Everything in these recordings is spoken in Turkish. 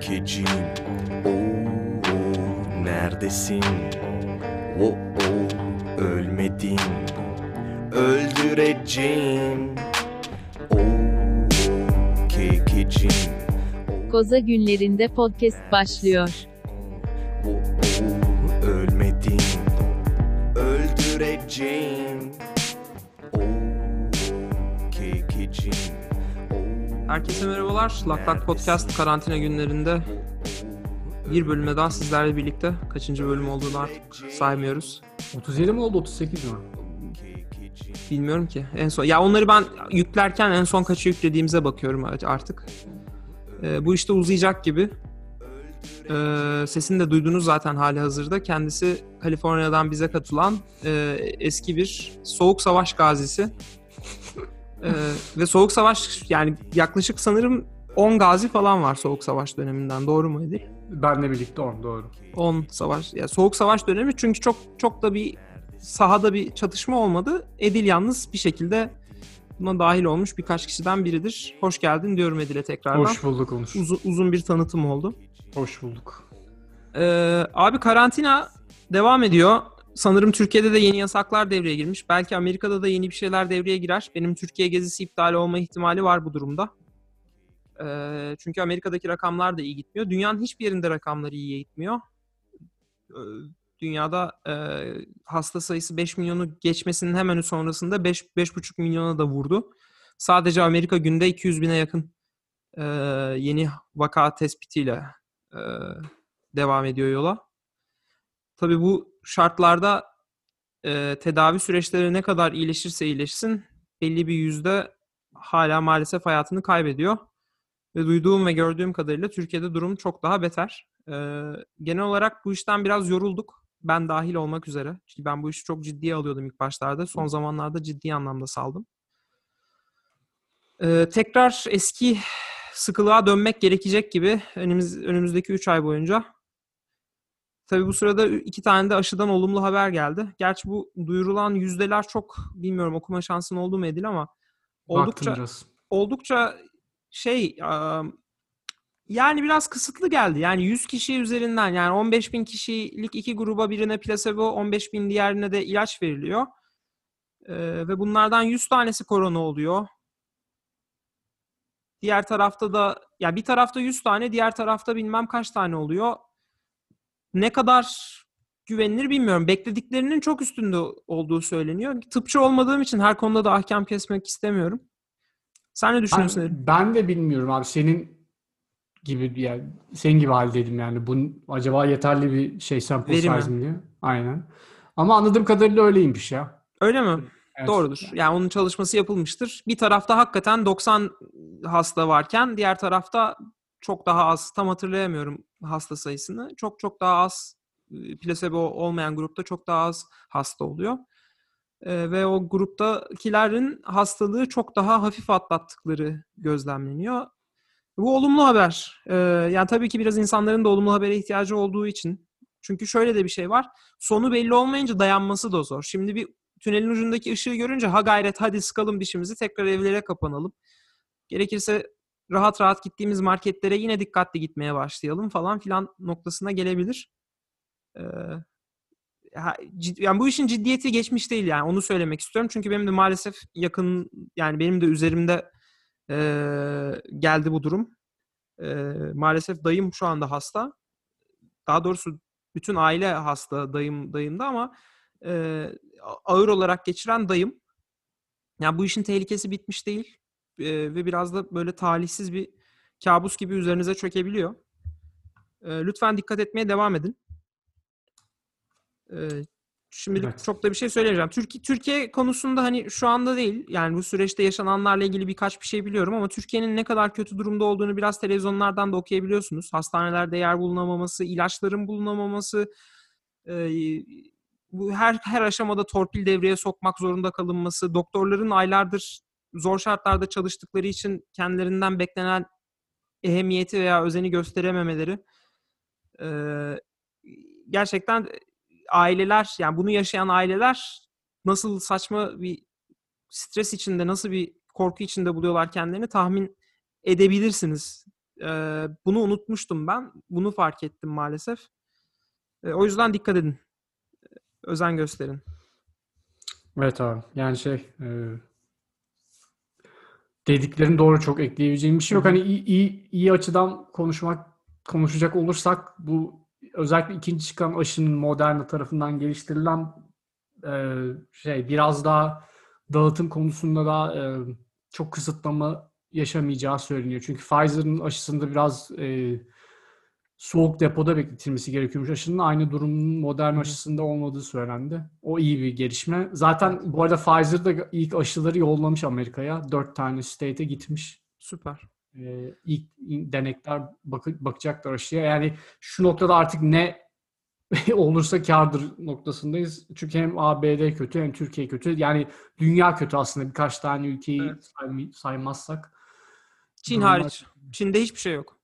kekecim Oo, neredesin? Oo, ölmedin. Öldüreceğim. Oo, kekecim Koza günlerinde podcast başlıyor. Oo, ölmedin. Öldüreceğim Herkese merhabalar. Lak Lak Podcast karantina günlerinde bir bölüme daha sizlerle birlikte. Kaçıncı bölüm olduğunu artık saymıyoruz. 37 mi oldu 38 mi? Bilmiyorum ki. En son ya onları ben yüklerken en son kaçı yüklediğimize bakıyorum artık. Ee, bu işte uzayacak gibi. Ee, sesini de duydunuz zaten hali hazırda. Kendisi Kaliforniya'dan bize katılan e, eski bir soğuk savaş gazisi. Ee, ve Soğuk Savaş yani yaklaşık sanırım 10 gazi falan var Soğuk Savaş döneminden. Doğru mu Edil? Benle birlikte 10 doğru. 10 savaş. Ya Soğuk Savaş dönemi çünkü çok çok da bir sahada bir çatışma olmadı. Edil yalnız bir şekilde buna dahil olmuş birkaç kişiden biridir. Hoş geldin diyorum Edil'e tekrardan. Hoş bulduk Onur. Uzun, uzun bir tanıtım oldu. Hoş bulduk. Ee, abi karantina devam ediyor. Sanırım Türkiye'de de yeni yasaklar devreye girmiş. Belki Amerika'da da yeni bir şeyler devreye girer. Benim Türkiye gezisi iptal olma ihtimali var bu durumda. Ee, çünkü Amerika'daki rakamlar da iyi gitmiyor. Dünyanın hiçbir yerinde rakamları iyiye gitmiyor. Ee, dünyada e, hasta sayısı 5 milyonu geçmesinin hemen sonrasında 5 5,5 milyona da vurdu. Sadece Amerika günde 200 bine yakın e, yeni vaka tespitiyle e, devam ediyor yola. Tabii bu şartlarda e, tedavi süreçleri ne kadar iyileşirse iyileşsin belli bir yüzde hala maalesef hayatını kaybediyor. Ve duyduğum ve gördüğüm kadarıyla Türkiye'de durum çok daha beter. E, genel olarak bu işten biraz yorulduk. Ben dahil olmak üzere. Çünkü ben bu işi çok ciddiye alıyordum ilk başlarda. Son zamanlarda ciddi anlamda saldım. E, tekrar eski sıkılığa dönmek gerekecek gibi önümüz, önümüzdeki 3 ay boyunca Tabii bu sırada iki tane de aşıdan olumlu haber geldi. Gerçi bu duyurulan yüzdeler çok bilmiyorum okuma şansın oldu mu Edil ama oldukça oldukça şey yani biraz kısıtlı geldi. Yani 100 kişi üzerinden yani 15 bin kişilik iki gruba birine plasebo 15 bin diğerine de ilaç veriliyor. Ve bunlardan 100 tanesi korona oluyor. Diğer tarafta da ya bir tarafta 100 tane diğer tarafta bilmem kaç tane oluyor ne kadar güvenilir bilmiyorum. Beklediklerinin çok üstünde olduğu söyleniyor. Tıpçı olmadığım için her konuda da ahkam kesmek istemiyorum. Sen ne düşünüyorsun? Ben, ben de bilmiyorum abi. Senin gibi yani senin gibi haldeydim yani. Bu acaba yeterli bir şey sample Veri size mi diye. Aynen. Ama anladığım kadarıyla öyleymiş ya. Öyle mi? Evet. Doğrudur. Yani onun çalışması yapılmıştır. Bir tarafta hakikaten 90 hasta varken diğer tarafta çok daha az tam hatırlayamıyorum hasta sayısını. Çok çok daha az plasebo olmayan grupta çok daha az hasta oluyor. E, ve o gruptakilerin hastalığı çok daha hafif atlattıkları gözlemleniyor. Bu olumlu haber. E, yani tabii ki biraz insanların da olumlu habere ihtiyacı olduğu için. Çünkü şöyle de bir şey var. Sonu belli olmayınca dayanması da zor. Şimdi bir tünelin ucundaki ışığı görünce ha gayret hadi sıkalım dişimizi tekrar evlere kapanalım. Gerekirse rahat rahat gittiğimiz marketlere yine dikkatli gitmeye başlayalım falan filan noktasına gelebilir. Ee, yani bu işin ciddiyeti geçmiş değil yani onu söylemek istiyorum. Çünkü benim de maalesef yakın yani benim de üzerimde e, geldi bu durum. E, maalesef dayım şu anda hasta. Daha doğrusu bütün aile hasta dayım dayımda ama e, ağır olarak geçiren dayım. Yani bu işin tehlikesi bitmiş değil e, ve biraz da böyle talihsiz bir kabus gibi üzerinize çökebiliyor. E, lütfen dikkat etmeye devam edin. E, şimdilik evet. çok da bir şey söyleyeceğim. Türkiye, Türkiye konusunda hani şu anda değil. Yani bu süreçte yaşananlarla ilgili birkaç bir şey biliyorum ama Türkiye'nin ne kadar kötü durumda olduğunu biraz televizyonlardan da okuyabiliyorsunuz. Hastanelerde yer bulunamaması, ilaçların bulunamaması, e, bu her her aşamada torpil devreye sokmak zorunda kalınması, doktorların aylardır zor şartlarda çalıştıkları için kendilerinden beklenen ehemmiyeti veya özeni gösterememeleri e, gerçekten aileler yani bunu yaşayan aileler nasıl saçma bir stres içinde nasıl bir korku içinde buluyorlar kendilerini tahmin edebilirsiniz. Ee, bunu unutmuştum ben. Bunu fark ettim maalesef. Ee, o yüzden dikkat edin. Özen gösterin. Evet abi. Yani şey e, dediklerin doğru çok ekleyebileceğim bir şey yok. Hani iyi, iyi, iyi açıdan konuşmak konuşacak olursak bu özellikle ikinci çıkan aşının Moderna tarafından geliştirilen e, şey biraz daha dağıtım konusunda da e, çok kısıtlama yaşamayacağı söyleniyor. Çünkü Pfizer'ın aşısında biraz e, soğuk depoda bekletilmesi gerekiyormuş aşının. Aynı durumun Moderna aşısında olmadığı söylendi. O iyi bir gelişme. Zaten bu arada Pfizer da ilk aşıları yollamış Amerika'ya. Dört tane state'e gitmiş. Süper. Ee, ilk denekler bakı- bakacaklar aşıya. Yani şu noktada artık ne olursa kârdır noktasındayız. Çünkü hem ABD kötü hem Türkiye kötü. Yani dünya kötü aslında birkaç tane ülkeyi Evet. say- saymazsak. Çin Durumlar- hariç. Çin'de hiçbir şey yok.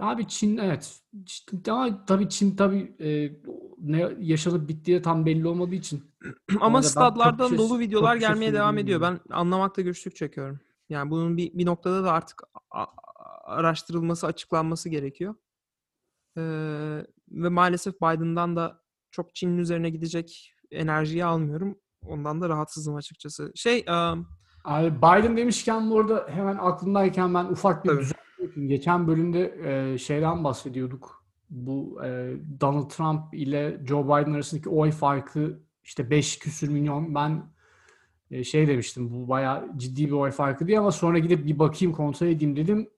Abi Çin evet. Çin- Ama tabii Çin tabii e, ne yaşanıp bittiği de tam belli olmadığı için. Ama ben stadlardan Türkçe- dolu videolar Türkçe gelmeye devam ediyor. Ben anlamakta güçlük çekiyorum. Yani bunun bir, bir noktada da artık a- a- araştırılması, açıklanması gerekiyor. Ee, ve maalesef Biden'dan da çok Çin'in üzerine gidecek enerjiyi almıyorum. Ondan da rahatsızım açıkçası. Şey, um, Abi Biden demişken bu arada hemen aklımdayken ben ufak bir Tabii. düzeltme. Geçen bölümde e, şeyden bahsediyorduk. Bu e, Donald Trump ile Joe Biden arasındaki oy farkı işte 5 küsür milyon. Ben e, şey demiştim bu bayağı ciddi bir oy farkı diye ama sonra gidip bir bakayım kontrol edeyim dedim.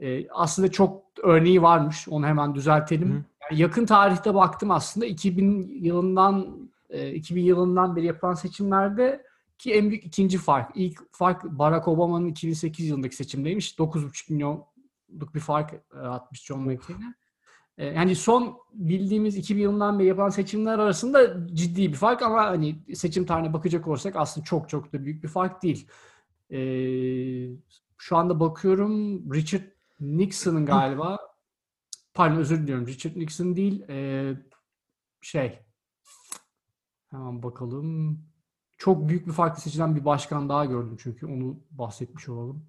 E, aslında çok örneği varmış. Onu hemen düzeltelim. Hı. Yani yakın tarihte baktım aslında 2000 yılından e, 2000 yılından beri yapılan seçimlerde ki en büyük ikinci fark. İlk fark Barack Obama'nın 2008 yılındaki seçimdeymiş. 9,5 milyonluk bir fark e, atmış John McCain'e. Yani son bildiğimiz 2000 yılından beri yapılan seçimler arasında ciddi bir fark ama hani seçim tarihine bakacak olursak aslında çok çok da büyük bir fark değil. E, şu anda bakıyorum Richard Nixon'ın galiba pardon özür diliyorum Richard Nixon değil e, şey hemen bakalım çok büyük bir farklı seçilen bir başkan daha gördüm çünkü onu bahsetmiş olalım.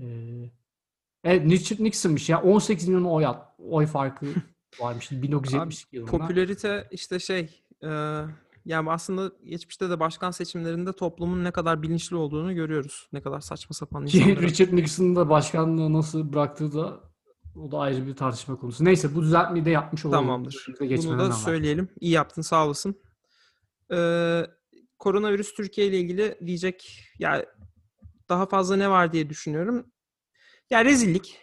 Ee, evet Richard Nixon'mış ya 18 milyon oy, at- oy farkı varmış 1972 yılında. popülarite işte şey, e, yani aslında geçmişte de başkan seçimlerinde toplumun ne kadar bilinçli olduğunu görüyoruz. Ne kadar saçma sapan Ki insanların. Richard Nixon'ın da başkanlığı nasıl bıraktığı da o da ayrı bir tartışma konusu. Neyse bu düzeltmeyi de yapmış olalım. Tamamdır. Bunu da söyleyelim. İyi yaptın, sağ olasın. Ee, koronavirüs Türkiye ile ilgili diyecek ya daha fazla ne var diye düşünüyorum. Ya rezillik.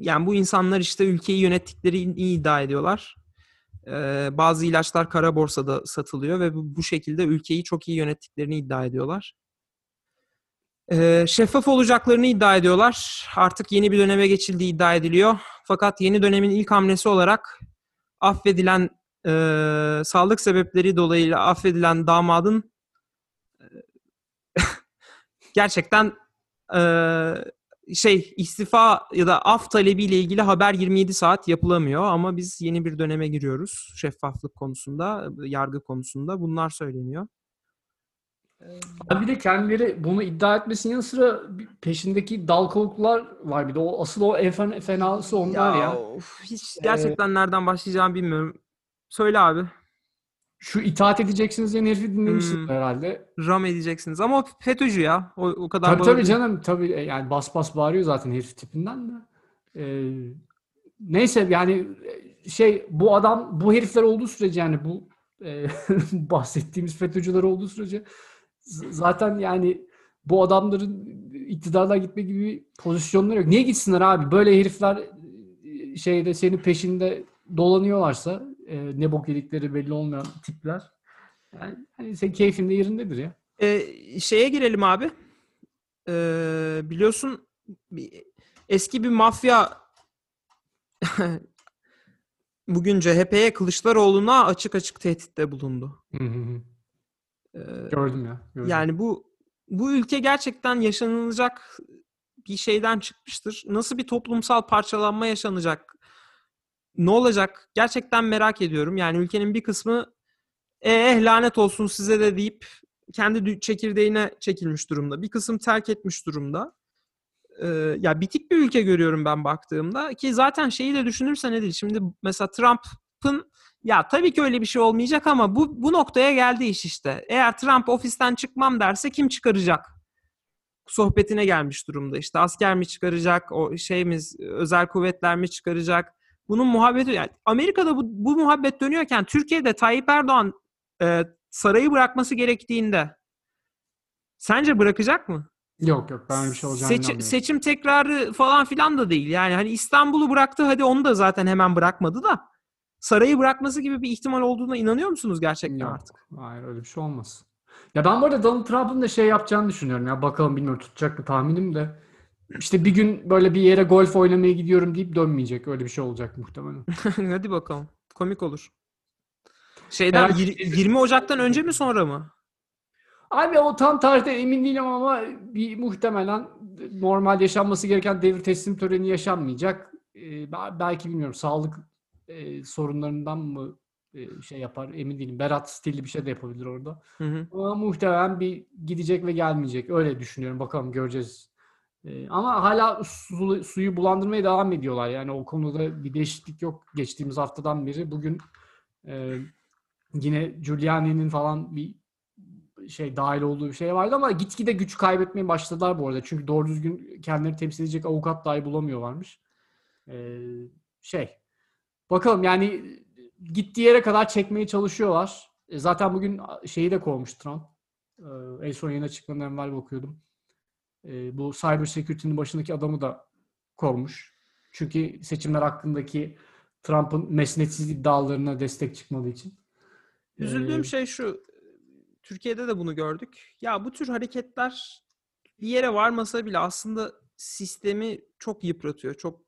Yani bu insanlar işte ülkeyi yönettikleri iyi iddia ediyorlar. Ee, bazı ilaçlar kara borsada satılıyor ve bu, şekilde ülkeyi çok iyi yönettiklerini iddia ediyorlar. Ee, şeffaf olacaklarını iddia ediyorlar. Artık yeni bir döneme geçildiği iddia ediliyor. Fakat yeni dönemin ilk hamlesi olarak affedilen e, sağlık sebepleri dolayıyla affedilen damadın gerçekten e, şey istifa ya da af talebiyle ilgili haber 27 saat yapılamıyor ama biz yeni bir döneme giriyoruz şeffaflık konusunda, yargı konusunda bunlar söyleniyor. Ha Bir de kendileri bunu iddia etmesinin yanı sıra peşindeki dal kavuklar var bir de. O, asıl o en fen- fenası onlar ya. of, hiç gerçekten nereden başlayacağımı bilmiyorum. Söyle abi. Şu itaat edeceksiniz diyen herifi dinlemişsin Hmm. herhalde. Ram edeceksiniz. Ama o FETÖ'cü ya. O, o kadar Tabii tabii canım tabii e, yani bas bas bağırıyor zaten herif tipinden de. Ee, neyse yani e, şey bu adam bu herifler olduğu sürece yani bu e, bahsettiğimiz FETÖ'cüler olduğu sürece zaten yani bu adamların iktidardan gitme gibi bir pozisyonları yok. Niye gitsinler abi? Böyle herifler e, şeyde senin peşinde dolanıyorlarsa e, ne bok yedikleri belli olmayan tipler. Yani hani senin keyfin de yerindedir ya. Ee, şeye girelim abi. Ee, biliyorsun bir- eski bir mafya bugün CHP'ye Kılıçdaroğlu'na açık açık tehditte bulundu. Hı hı hı. Ee, Gördüm ya. Gördüm. yani bu bu ülke gerçekten yaşanılacak bir şeyden çıkmıştır. Nasıl bir toplumsal parçalanma yaşanacak? Ne olacak? Gerçekten merak ediyorum. Yani ülkenin bir kısmı eh lanet olsun size de deyip kendi çekirdeğine çekilmiş durumda. Bir kısım terk etmiş durumda. e, ya bitik bir ülke görüyorum ben baktığımda ki zaten şeyi de düşünürsen ne değil. Şimdi mesela Trump'ın ya tabii ki öyle bir şey olmayacak ama bu bu noktaya geldi iş işte. Eğer Trump ofisten çıkmam derse kim çıkaracak? Sohbetine gelmiş durumda. İşte asker mi çıkaracak? O şeyimiz özel kuvvetler mi çıkaracak? Bunun muhabbeti yani Amerika'da bu, bu muhabbet dönüyorken Türkiye'de Tayyip Erdoğan e, sarayı bırakması gerektiğinde sence bırakacak mı? Yok yok ben bir şey olacağını Seçi- inanmıyorum. seçim tekrarı falan filan da değil. Yani hani İstanbul'u bıraktı hadi onu da zaten hemen bırakmadı da sarayı bırakması gibi bir ihtimal olduğuna inanıyor musunuz gerçekten Yok. artık? Hayır öyle bir şey olmaz. Ya ben bu arada Donald Trump'ın da şey yapacağını düşünüyorum ya. Bakalım bilmiyorum tutacak mı tahminim de. İşte bir gün böyle bir yere golf oynamaya gidiyorum deyip dönmeyecek. Öyle bir şey olacak muhtemelen. hadi bakalım. Komik olur. Şeyden yir- 20 Ocak'tan önce mi sonra mı? Abi o tam tarihte emin değilim ama bir muhtemelen normal yaşanması gereken devir teslim töreni yaşanmayacak. Ee, be- belki bilmiyorum sağlık e, sorunlarından mı e, şey yapar emin değilim. Berat stilli bir şey de yapabilir orada. Hı hı. Ama muhtemelen bir gidecek ve gelmeyecek. Öyle düşünüyorum. Bakalım göreceğiz. Ee, ama hala su- suyu bulandırmaya devam ediyorlar. Yani o konuda bir değişiklik yok geçtiğimiz haftadan beri. Bugün e, yine Giuliani'nin falan bir şey dahil olduğu bir şey vardı ama gitgide güç kaybetmeye başladılar bu arada. Çünkü doğru düzgün kendileri temsil edecek avukat dahi bulamıyorlarmış. Ee, şey bakalım yani gittiği yere kadar çekmeye çalışıyorlar. E, zaten bugün şeyi de kovmuş Trump. Ee, en son yayına çıkmadan evvel bakıyordum. Ee, bu cyber security'nin başındaki adamı da kovmuş. Çünkü seçimler hakkındaki Trump'ın mesnetsiz iddialarına destek çıkmadığı için. Üzüldüğüm Ee, şey şu. Türkiye'de de bunu gördük. Ya bu tür hareketler bir yere varmasa bile aslında sistemi çok yıpratıyor, çok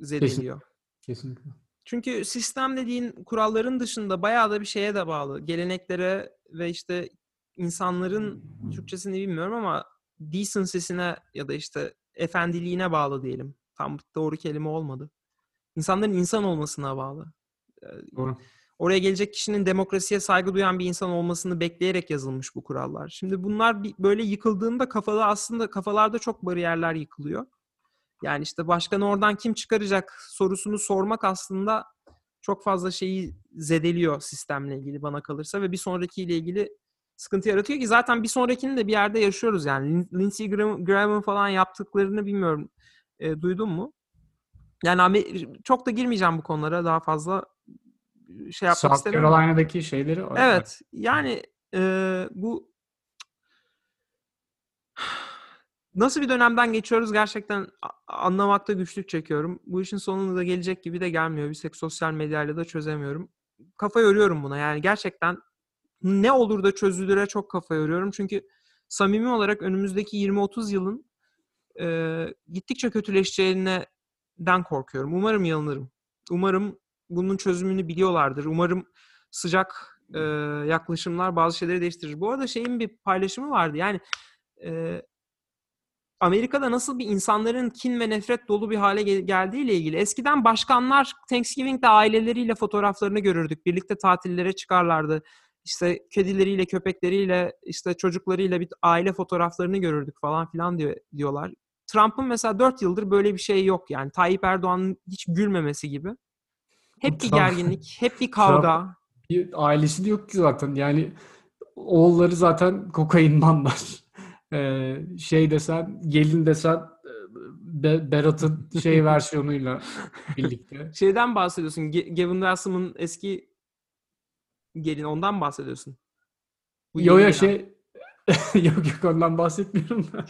zedeliyor. Kesinlikle. Çünkü sistem dediğin kuralların dışında bayağı da bir şeye de bağlı. Geleneklere ve işte insanların Türkçesini bilmiyorum ama decency'sine ya da işte efendiliğine bağlı diyelim. Tam doğru kelime olmadı. İnsanların insan olmasına bağlı. Doğru. Oraya gelecek kişinin demokrasiye saygı duyan bir insan olmasını bekleyerek yazılmış bu kurallar. Şimdi bunlar böyle yıkıldığında kafada aslında kafalarda çok bariyerler yıkılıyor. Yani işte başkanı oradan kim çıkaracak sorusunu sormak aslında çok fazla şeyi zedeliyor sistemle ilgili bana kalırsa ve bir sonrakiyle ilgili sıkıntı yaratıyor ki zaten bir sonrakini de bir yerde yaşıyoruz yani. Lin- Lindsey Graham- Graham'ın falan yaptıklarını bilmiyorum. E, duydun mu? Yani Amer- çok da girmeyeceğim bu konulara daha fazla şey yapmak South istemiyorum. Carolina'daki şeyleri Evet. Yani e, bu nasıl bir dönemden geçiyoruz gerçekten anlamakta güçlük çekiyorum. Bu işin sonunda da gelecek gibi de gelmiyor. Bir tek sosyal medyayla da çözemiyorum. Kafa yoruyorum buna. Yani gerçekten ne olur da çözülüre çok kafa yoruyorum. Çünkü samimi olarak önümüzdeki 20-30 yılın e, gittikçe kötüleşeceğinden korkuyorum. Umarım yanılırım. Umarım bunun çözümünü biliyorlardır. Umarım sıcak e, yaklaşımlar bazı şeyleri değiştirir. Bu arada şeyin bir paylaşımı vardı. Yani e, Amerika'da nasıl bir insanların kin ve nefret dolu bir hale gel- geldiğiyle ilgili. Eskiden başkanlar Thanksgiving'de aileleriyle fotoğraflarını görürdük. Birlikte tatillere çıkarlardı. İşte kedileriyle, köpekleriyle, işte çocuklarıyla bir aile fotoğraflarını görürdük falan filan diyor, diyorlar. Trump'ın mesela 4 yıldır böyle bir şey yok yani. Tayyip Erdoğan'ın hiç gülmemesi gibi. Hep bir Trump- gerginlik, hep bir kavga. Bir ailesi de yok ki zaten. Yani oğulları zaten kokainmanlar. Ee, şey desen, gelin desen e, Be- Berat'ın şey versiyonuyla birlikte. Şeyden bahsediyorsun. Ge- Gavin Newsom'ın eski gelin ondan bahsediyorsun. Bu Yo gelen. şey yok yok ondan bahsetmiyorum da.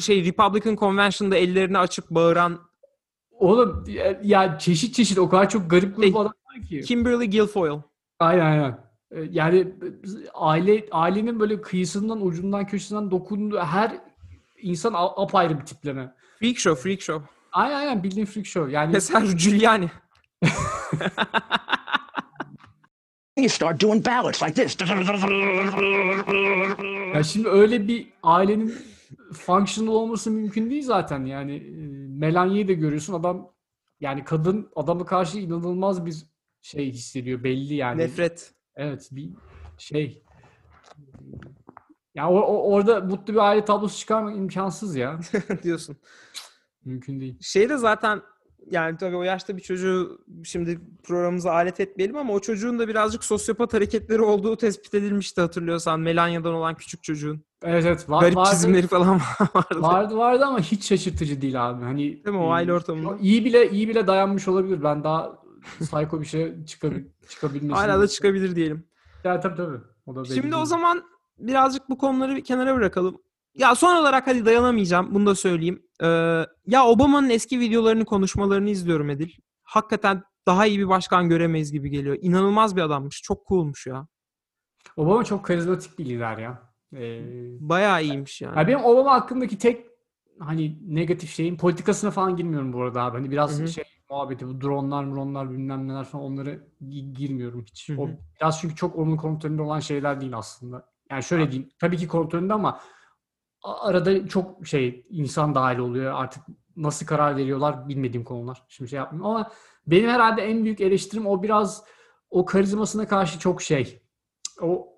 şey Republican Convention'da ellerini açıp bağıran Oğlum ya, ya çeşit çeşit o kadar çok garip grup Şey, adam var ki. Kimberly Guilfoyle. Aynen aynen. Ee, Yani e, aile ailenin böyle kıyısından ucundan köşesinden dokunduğu her insan apayrı bir tipleme. Freak Show, Freak Show. Aynen aynen bildiğin freak show. Yani Mesela Giuliani. you start doing ballots like this. ya şimdi öyle bir ailenin functional olması mümkün değil zaten. Yani e, Melania'yı da görüyorsun adam yani kadın adama karşı inanılmaz bir şey hissediyor belli yani. Nefret. Evet bir şey Ya o, o- orada mutlu bir aile tablosu çıkarmak imkansız ya. diyorsun. Mümkün değil. Şey de zaten yani tabii o yaşta bir çocuğu şimdi programımıza alet etmeyelim ama o çocuğun da birazcık sosyopat hareketleri olduğu tespit edilmişti hatırlıyorsan. Melanya'dan olan küçük çocuğun. Evet evet. Var, Garip vardı, çizimleri falan vardı. vardı vardı ama hiç şaşırtıcı değil abi. Hani Değil mi o aile ortamında? iyi bile iyi bile dayanmış olabilir. Ben daha psycho bir şey çıkabil, çıkabilmesini. Hala da çıkabilir diyelim. Ya tabii tabii. O da Şimdi o değil. zaman birazcık bu konuları bir kenara bırakalım. Ya son olarak hadi dayanamayacağım. Bunu da söyleyeyim. Ee, ya Obama'nın eski videolarını, konuşmalarını izliyorum Edil. Hakikaten daha iyi bir başkan göremeyiz gibi geliyor. İnanılmaz bir adammış. Çok coolmuş ya. Obama çok karizmatik bir lider ya. Ee, Bayağı iyiymiş yani. ya benim Obama hakkındaki tek hani negatif şeyin politikasına falan girmiyorum bu arada abi. Hani biraz Hı hı. şey muhabbeti bu dronlar, dronlar bilmem neler falan onlara gi- girmiyorum hiç. Hı O biraz çünkü çok onun kontrolünde olan şeyler değil aslında. Yani şöyle diyeyim. Tabii ki kontrolünde ama arada çok şey insan dahil oluyor. Artık nasıl karar veriyorlar bilmediğim konular. Şimdi şey yapmayayım ama benim herhalde en büyük eleştirim o biraz o karizmasına karşı çok şey. O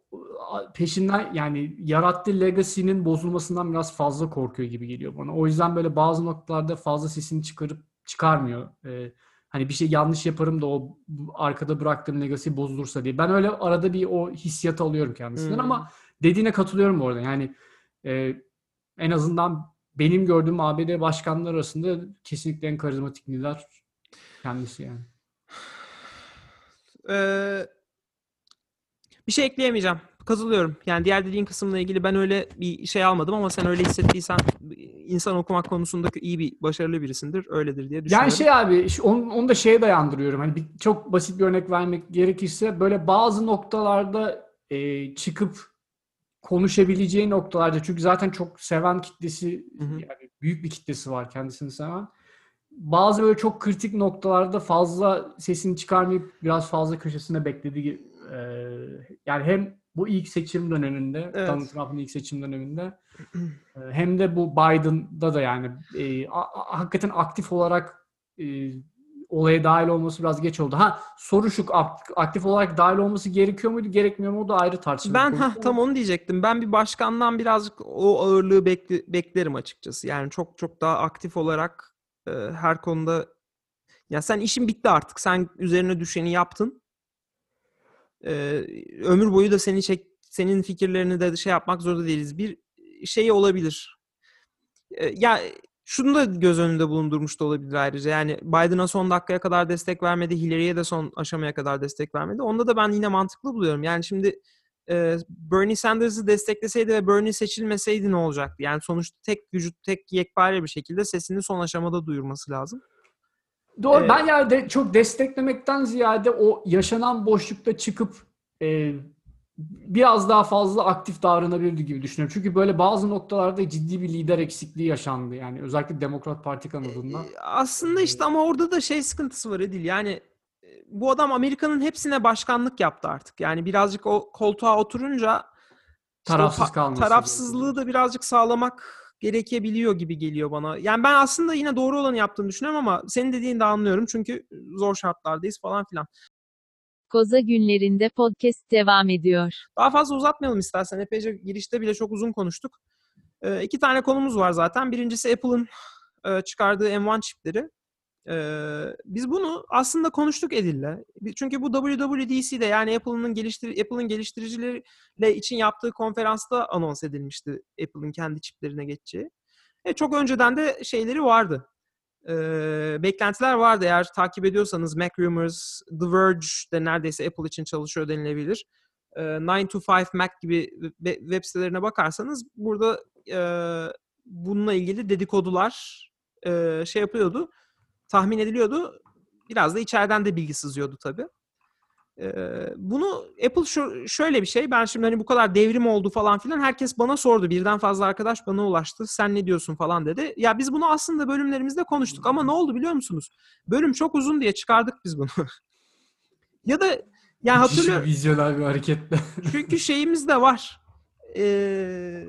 peşinden yani yarattığı legacy'nin bozulmasından biraz fazla korkuyor gibi geliyor bana. O yüzden böyle bazı noktalarda fazla sesini çıkarıp çıkarmıyor. Ee, hani bir şey yanlış yaparım da o arkada bıraktığım legacy bozulursa diye. Ben öyle arada bir o hissiyatı alıyorum kendisinden Hmm. ama dediğine katılıyorum bu arada. Yani e, en azından benim gördüğüm ABD başkanları arasında kesinlikle en karizmatik lider kendisi yani. Ee, bir şey ekleyemeyeceğim. Katılıyorum. Yani diğer dediğin kısımla ilgili ben öyle bir şey almadım ama sen öyle hissettiysen insan okumak konusunda iyi bir başarılı birisindir. Öyledir diye düşünüyorum. Yani şey abi onu, onu da şeye dayandırıyorum. Hani bir, çok basit bir örnek vermek gerekirse böyle bazı noktalarda e, çıkıp konuşabileceği noktalarda çünkü zaten çok seven kitlesi Hı hı. yani büyük bir kitlesi var kendisini seven. Bazı böyle çok kritik noktalarda fazla sesini çıkarmayıp biraz fazla köşesine beklediği e, yani hem bu ilk seçim döneminde Evet. Donald Trump'ın ilk seçim döneminde hem de bu Biden'da da yani e, a- a- hakikaten aktif olarak e, olaya dahil olması biraz geç oldu. Ha soru şu ak- aktif olarak dahil olması gerekiyor muydu gerekmiyor mu o da ayrı tartışılır. Ben ha tam onu diyecektim. Ben bir başkandan birazcık o ağırlığı bekle- beklerim açıkçası. Yani çok çok daha aktif olarak e, her konuda ya sen işin bitti artık. Sen üzerine düşeni yaptın. E, ömür boyu da seni çek senin fikirlerini de şey yapmak zorunda değiliz. Bir şey olabilir. E, ya şunu da göz önünde bulundurmuş da olabilir ayrıca. Yani Biden'a son dakikaya kadar destek vermedi. Hillary'ye de son aşamaya kadar destek vermedi. Onda da ben yine mantıklı buluyorum. Yani şimdi e, Bernie Sanders'ı destekleseydi ve Bernie seçilmeseydi ne olacaktı? Yani sonuçta tek vücut, tek yekpare bir şekilde sesini son aşamada duyurması lazım. Doğru. Ee, ben yani de çok desteklemekten ziyade o yaşanan boşlukta çıkıp e, biraz daha fazla aktif davranabilirdi gibi düşünüyorum. Çünkü böyle bazı noktalarda ciddi bir lider eksikliği yaşandı. Yani özellikle Demokrat Parti kanadında. E, Aslında işte ama orada da şey sıkıntısı var Edil. Yani e, bu adam Amerika'nın hepsine başkanlık yaptı artık. Yani birazcık o koltuğa oturunca işte Tarafsız ta- kalması tarafsızlığı da birazcık sağlamak gerekebiliyor gibi geliyor bana. Yani ben aslında yine doğru olanı yaptığını düşünüyorum ama senin dediğini de anlıyorum. Çünkü zor şartlardayız falan filan. Koza günlerinde podcast devam ediyor. Daha fazla uzatmayalım istersen. Epeyce girişte bile çok uzun konuştuk. Ee, iki tane konumuz var zaten. Birincisi Apple'ın e, çıkardığı M1 çipleri. Ee, biz bunu aslında konuştuk Edil'le. Çünkü bu WWDC'de yani Apple'ın geliştir Apple'ın geliştiricileri için yaptığı konferansta anons edilmişti Apple'ın kendi çiplerine geçeceği. E, çok önceden de şeyleri vardı. Ee, beklentiler vardı. Eğer takip ediyorsanız Mac Rumors, The Verge de neredeyse Apple için çalışıyor denilebilir. 9 to 5 Mac gibi we- web sitelerine bakarsanız burada e, bununla ilgili dedikodular e, şey yapıyordu. Tahmin ediliyordu. Biraz da içeriden de bilgi sızıyordu tabii. Ee, bunu Apple şu, şöyle bir şey. Ben şimdi hani bu kadar devrim oldu falan filan. Herkes bana sordu. Birden fazla arkadaş bana ulaştı. Sen ne diyorsun falan dedi. Ya biz bunu aslında bölümlerimizde konuştuk ama ne oldu biliyor musunuz? Bölüm çok uzun diye çıkardık biz bunu. ya da ya hatırlıyorum. Vizyoner bir hareketle. Çünkü şeyimiz de var. Ee,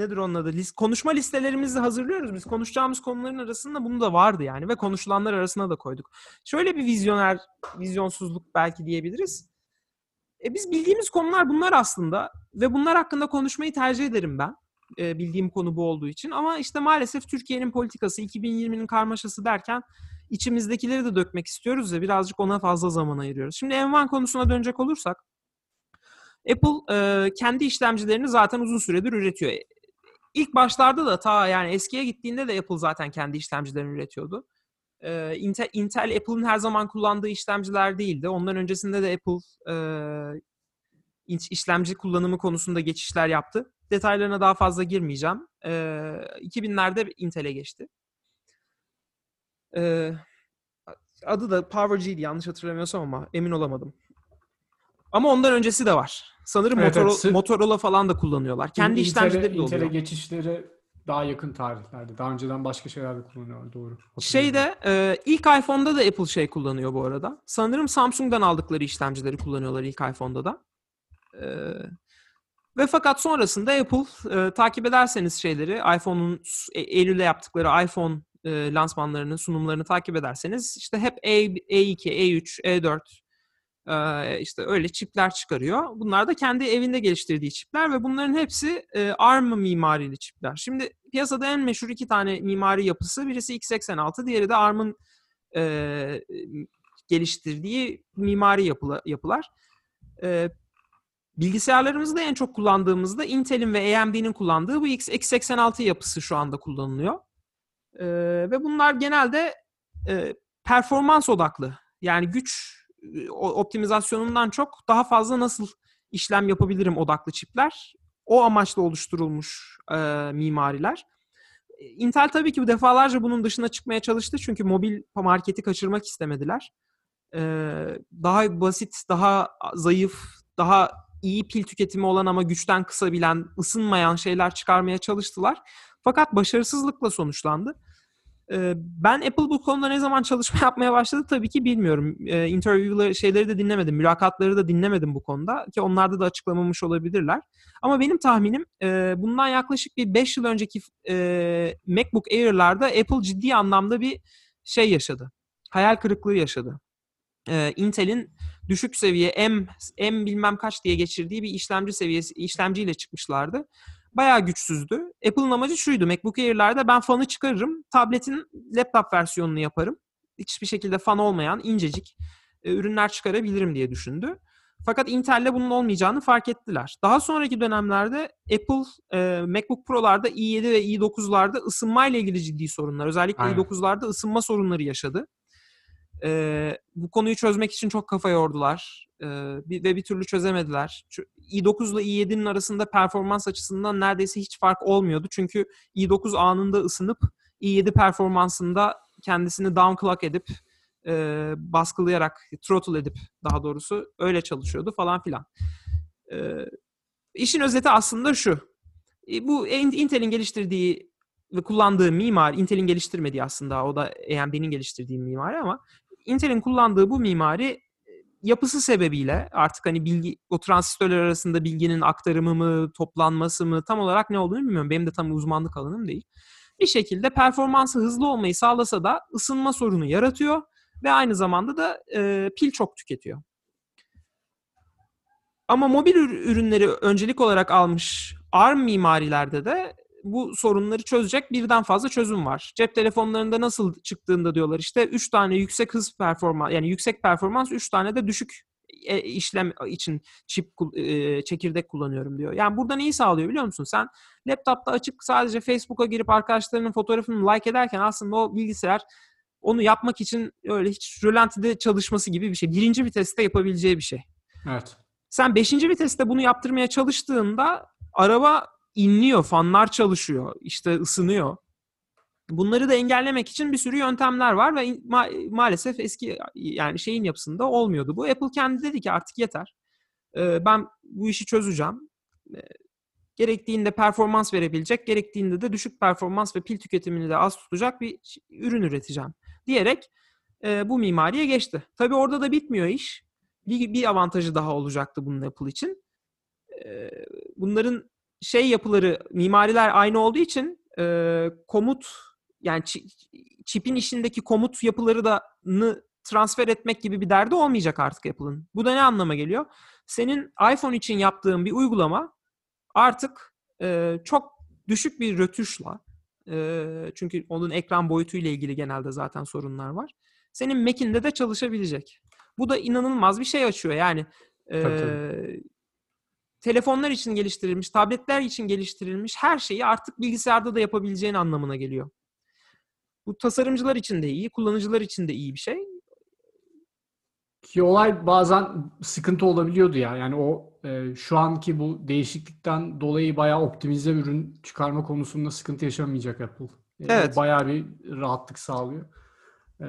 nedir onun adı? Lis- konuşma listelerimizi hazırlıyoruz biz. Konuşacağımız konuların arasında bunu da vardı yani ve konuşulanlar arasına da koyduk. Şöyle bir vizyoner, vizyonsuzluk belki diyebiliriz. E, biz bildiğimiz konular bunlar aslında ve bunlar hakkında konuşmayı tercih ederim ben. E, bildiğim konu bu olduğu için ama işte maalesef Türkiye'nin politikası 2020'nin karmaşası derken içimizdekileri de dökmek istiyoruz ya birazcık ona fazla zaman ayırıyoruz. Şimdi M1 konusuna dönecek olursak Apple e, kendi işlemcilerini zaten uzun süredir üretiyor. İlk başlarda da ta yani eskiye gittiğinde de Apple zaten kendi işlemcilerini üretiyordu. Ee, Intel, Intel Apple'ın her zaman kullandığı işlemciler değildi. Ondan öncesinde de Apple e, işlemci kullanımı konusunda geçişler yaptı. Detaylarına daha fazla girmeyeceğim. E, 2000'lerde Intel'e geçti. E, adı da PowerG'di yanlış hatırlamıyorsam ama emin olamadım. Ama ondan öncesi de var. Sanırım Evet, Motorola, evet. Motorola falan da kullanıyorlar. Kendi Intel'e- işlemcileri de Intel'e oluyor. geçişleri daha yakın tarihlerde. Daha önceden başka şeyler de kullanıyorlar. Doğru. Şeyde e, ilk iPhone'da da Apple şey kullanıyor bu arada. Sanırım Samsung'dan aldıkları işlemcileri kullanıyorlar ilk iPhone'da da. E, ve fakat sonrasında Apple e, takip ederseniz şeyleri iPhone'un e- Eylül'de yaptıkları iPhone e, lansmanlarını, sunumlarını takip ederseniz işte hep A, A2, A3, A4 e, işte öyle çipler çıkarıyor. Bunlar da kendi evinde geliştirdiği çipler ve bunların hepsi ARM mimarili çipler. Şimdi piyasada en meşhur iki tane mimari yapısı birisi x86, diğeri de ARM'ın geliştirdiği mimari yapıla, yapılar. Bilgisayarlarımızda en çok kullandığımızda Intel'in ve AMD'nin kullandığı bu X, x86 yapısı şu anda kullanılıyor. E, ve bunlar genelde e, performans odaklı. Yani güç optimizasyonundan çok daha fazla nasıl işlem yapabilirim odaklı çipler. O amaçla oluşturulmuş e, mimariler. Intel tabii ki bu defalarca bunun dışına çıkmaya çalıştı çünkü mobil marketi kaçırmak istemediler. E, daha basit, daha zayıf, daha iyi pil tüketimi olan ama güçten kısabilen, ısınmayan şeyler çıkarmaya çalıştılar. Fakat başarısızlıkla sonuçlandı. Ee, Ben Apple bu konuda ne zaman çalışma yapmaya başladı tabii ki bilmiyorum. Ee, Interview'ları şeyleri de dinlemedim, mülakatları da dinlemedim bu konuda ki onlarda da açıklamamış olabilirler. Ama benim tahminim e, bundan yaklaşık bir 5 yıl önceki e, MacBook Air'larda Apple ciddi anlamda bir şey yaşadı. Hayal kırıklığı yaşadı. Ee, Intel'in düşük seviye M, M bilmem kaç diye geçirdiği bir işlemci seviyesi işlemciyle çıkmışlardı bayağı güçsüzdü. Apple'ın amacı şuydu. MacBook Air'lerde ben fanı çıkarırım. Tabletin laptop versiyonunu yaparım. Hiçbir şekilde fan olmayan incecik e, ürünler çıkarabilirim diye düşündü. Fakat Intel'le bunun olmayacağını fark ettiler. Daha sonraki dönemlerde Apple e, MacBook Pro'larda i7 ve i9'larda ısınmayla ilgili ciddi sorunlar. Özellikle Aynen. i9'larda ısınma sorunları yaşadı. E, bu konuyu çözmek için çok kafa yordular bir- ve bir türlü çözemediler. Çö- i9 ile i7'nin arasında performans açısından neredeyse hiç fark olmuyordu. Çünkü i9 anında ısınıp i7 performansında kendisini downclock edip e, baskılayarak, throttle edip daha doğrusu öyle çalışıyordu falan filan. E, işin özeti aslında şu. E, bu In- Intel'in geliştirdiği ve kullandığı mimari, Intel'in geliştirmediği aslında o da AMD'nin geliştirdiği mimari ama Intel'in kullandığı bu mimari yapısı sebebiyle artık hani bilgi o transistörler arasında bilginin aktarımı mı, toplanması mı tam olarak ne olduğunu bilmiyorum. Benim de tam uzmanlık alanım değil. Bir şekilde performansı hızlı olmayı sağlasa da ısınma sorunu yaratıyor ve aynı zamanda da e, pil çok tüketiyor. Ama mobil ür- ürünleri öncelik olarak almış ARM mimarilerde de bu sorunları çözecek birden fazla çözüm var. Cep telefonlarında nasıl çıktığında diyorlar işte 3 tane yüksek hız performans yani yüksek performans 3 tane de düşük e, işlem için çip e, çekirdek kullanıyorum diyor. Yani burada neyi sağlıyor biliyor musun? Sen laptopta açıp sadece Facebook'a girip arkadaşlarının fotoğrafını like ederken aslında o bilgisayar onu yapmak için öyle hiç rölantide çalışması gibi bir şey. Birinci viteste yapabileceği bir şey. Evet. Sen 5. viteste bunu yaptırmaya çalıştığında araba inliyor, fanlar çalışıyor, işte ısınıyor. Bunları da engellemek için bir sürü yöntemler var ve ma- maalesef eski yani şeyin yapısında olmuyordu bu. Apple kendi dedi ki artık yeter. Ee, ben bu işi çözeceğim. Ee, gerektiğinde performans verebilecek, gerektiğinde de düşük performans ve pil tüketimini de az tutacak bir ürün üreteceğim diyerek e, bu mimariye geçti. Tabii orada da bitmiyor iş bir, bir avantajı daha olacaktı bunun Apple için. Ee, bunların şey yapıları, mimariler aynı olduğu için e, komut yani çi- çipin içindeki komut yapıları da transfer etmek gibi bir derdi olmayacak artık Apple'ın. Bu da ne anlama geliyor? senin iPhone için yaptığın bir uygulama artık e, çok düşük bir rötuşla e, çünkü onun ekran boyutuyla ilgili genelde zaten sorunlar var. Senin Mac'inde de çalışabilecek. Bu da inanılmaz bir şey açıyor. Yani e, Tabii, tabii. Telefonlar için geliştirilmiş, tabletler için geliştirilmiş her şeyi artık bilgisayarda da yapabileceğin anlamına geliyor. Bu tasarımcılar için de iyi, kullanıcılar için de iyi bir şey. Ki olay bazen sıkıntı olabiliyordu ya. Yani o e, şu anki bu değişiklikten dolayı bayağı optimize ürün çıkarma konusunda sıkıntı yaşamayacak Apple. E, Evet. Bayağı bir rahatlık sağlıyor. E,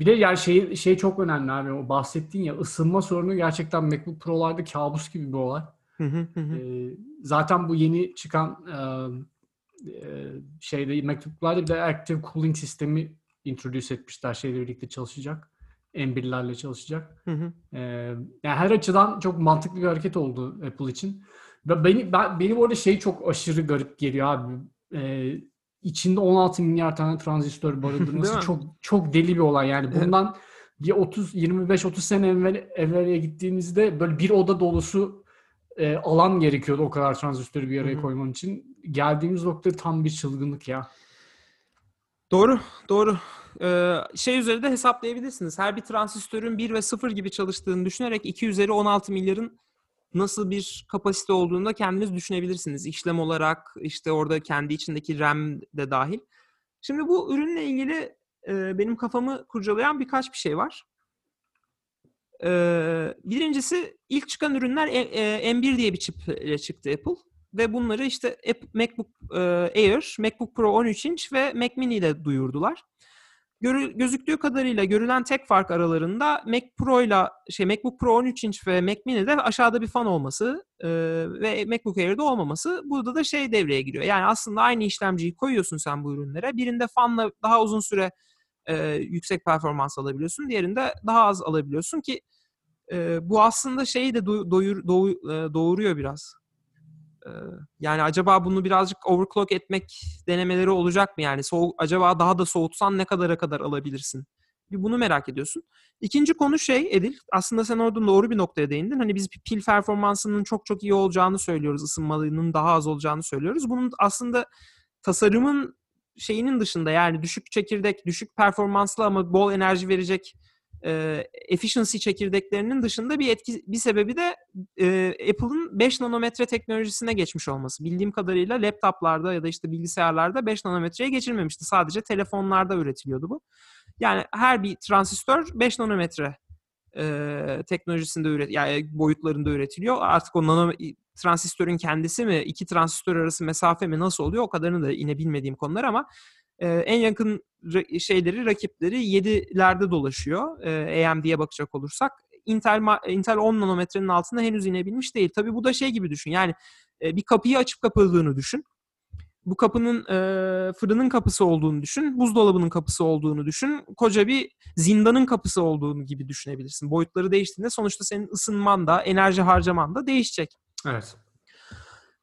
bir de yani şey şey çok önemli abi. O bahsettiğin ya ısınma sorunu gerçekten MacBook Pro'larda kabus gibi bir olay. Hı hı hı hı. E, zaten bu yeni çıkan e, e, şeyde MacBook'larda bir de Active Cooling sistemi introduce etmişler. Şeyle birlikte çalışacak. M1'lerle çalışacak. Hı hı. Ee, yani her açıdan çok mantıklı bir hareket oldu Apple için. Ve beni, ben, benim orada şey çok aşırı garip geliyor abi. Ee, içinde 16 milyar tane transistör barındırması çok çok deli bir olay yani. Evet. Bundan bir 30 25 30 sene evvel evvelye gittiğimizde böyle bir oda dolusu e, alan gerekiyordu o kadar transistörü bir araya hı. koyman için. Geldiğimiz nokta tam bir çılgınlık ya. Doğru, doğru. Ee, şey üzeri de hesaplayabilirsiniz. Her bir transistörün 1 ve 0 gibi çalıştığını düşünerek 2 üzeri 16 milyarın nasıl bir kapasite olduğunu da kendiniz düşünebilirsiniz. İşlem olarak işte orada kendi içindeki RAM de dahil. Şimdi bu ürünle ilgili e, benim kafamı kurcalayan birkaç bir şey var. Birincisi ilk çıkan ürünler e, e, M1 diye bir çiple çıktı Apple. Ve bunları işte MacBook Air, MacBook Pro 13 inç ve Mac Mini ile duyurdular. Görü- gözüktüğü kadarıyla görülen tek fark aralarında Mac Pro ile şey MacBook Pro 13 inç ve Mac Mini'de aşağıda bir fan olması e, ve MacBook Air'de olmaması. Burada da şey devreye giriyor. Yani aslında aynı işlemciyi koyuyorsun sen bu ürünlere. Birinde fanla daha uzun süre e, yüksek performans alabiliyorsun. Diğerinde daha az alabiliyorsun ki e, bu aslında şeyi de do- doyur- e, doğuruyor biraz. E, yani acaba bunu birazcık overclock etmek denemeleri olacak mı? Yani soğuk, acaba daha da soğutsan ne kadara kadar alabilirsin? Bir bunu merak ediyorsun. İkinci konu şey Edil, aslında sen orada doğru bir noktaya değindin. Hani biz pil performansının çok çok iyi olacağını söylüyoruz, ısınmalının daha az olacağını söylüyoruz. Bunun aslında tasarımın şeyinin dışında yani düşük çekirdek, düşük performanslı ama bol enerji verecek e, efficiency çekirdeklerinin dışında bir etki bir sebebi de e, Apple'ın 5 nanometre teknolojisine geçmiş olması. Bildiğim kadarıyla laptoplarda ya da işte bilgisayarlarda 5 nanometreye geçilmemişti. Sadece telefonlarda üretiliyordu bu. Yani her bir transistör 5 nanometre e, teknolojisinde üret yani boyutlarında üretiliyor. Artık o nano transistörün kendisi mi, iki transistör arası mesafe mi nasıl oluyor o kadarını da yine bilmediğim konular ama e, en yakın şeyleri rakipleri 7'lerde dolaşıyor. E, AMD'ye bakacak olursak Intel Intel 10 nanometrenin altına henüz inebilmiş değil. Tabii bu da şey gibi düşün. Yani e, bir kapıyı açıp kapadığını düşün. Bu kapının e, fırının kapısı olduğunu düşün. Buzdolabının kapısı olduğunu düşün. Koca bir zindanın kapısı olduğunu gibi düşünebilirsin. Boyutları değiştiğinde sonuçta senin ısınman da enerji harcaman da değişecek. Evet.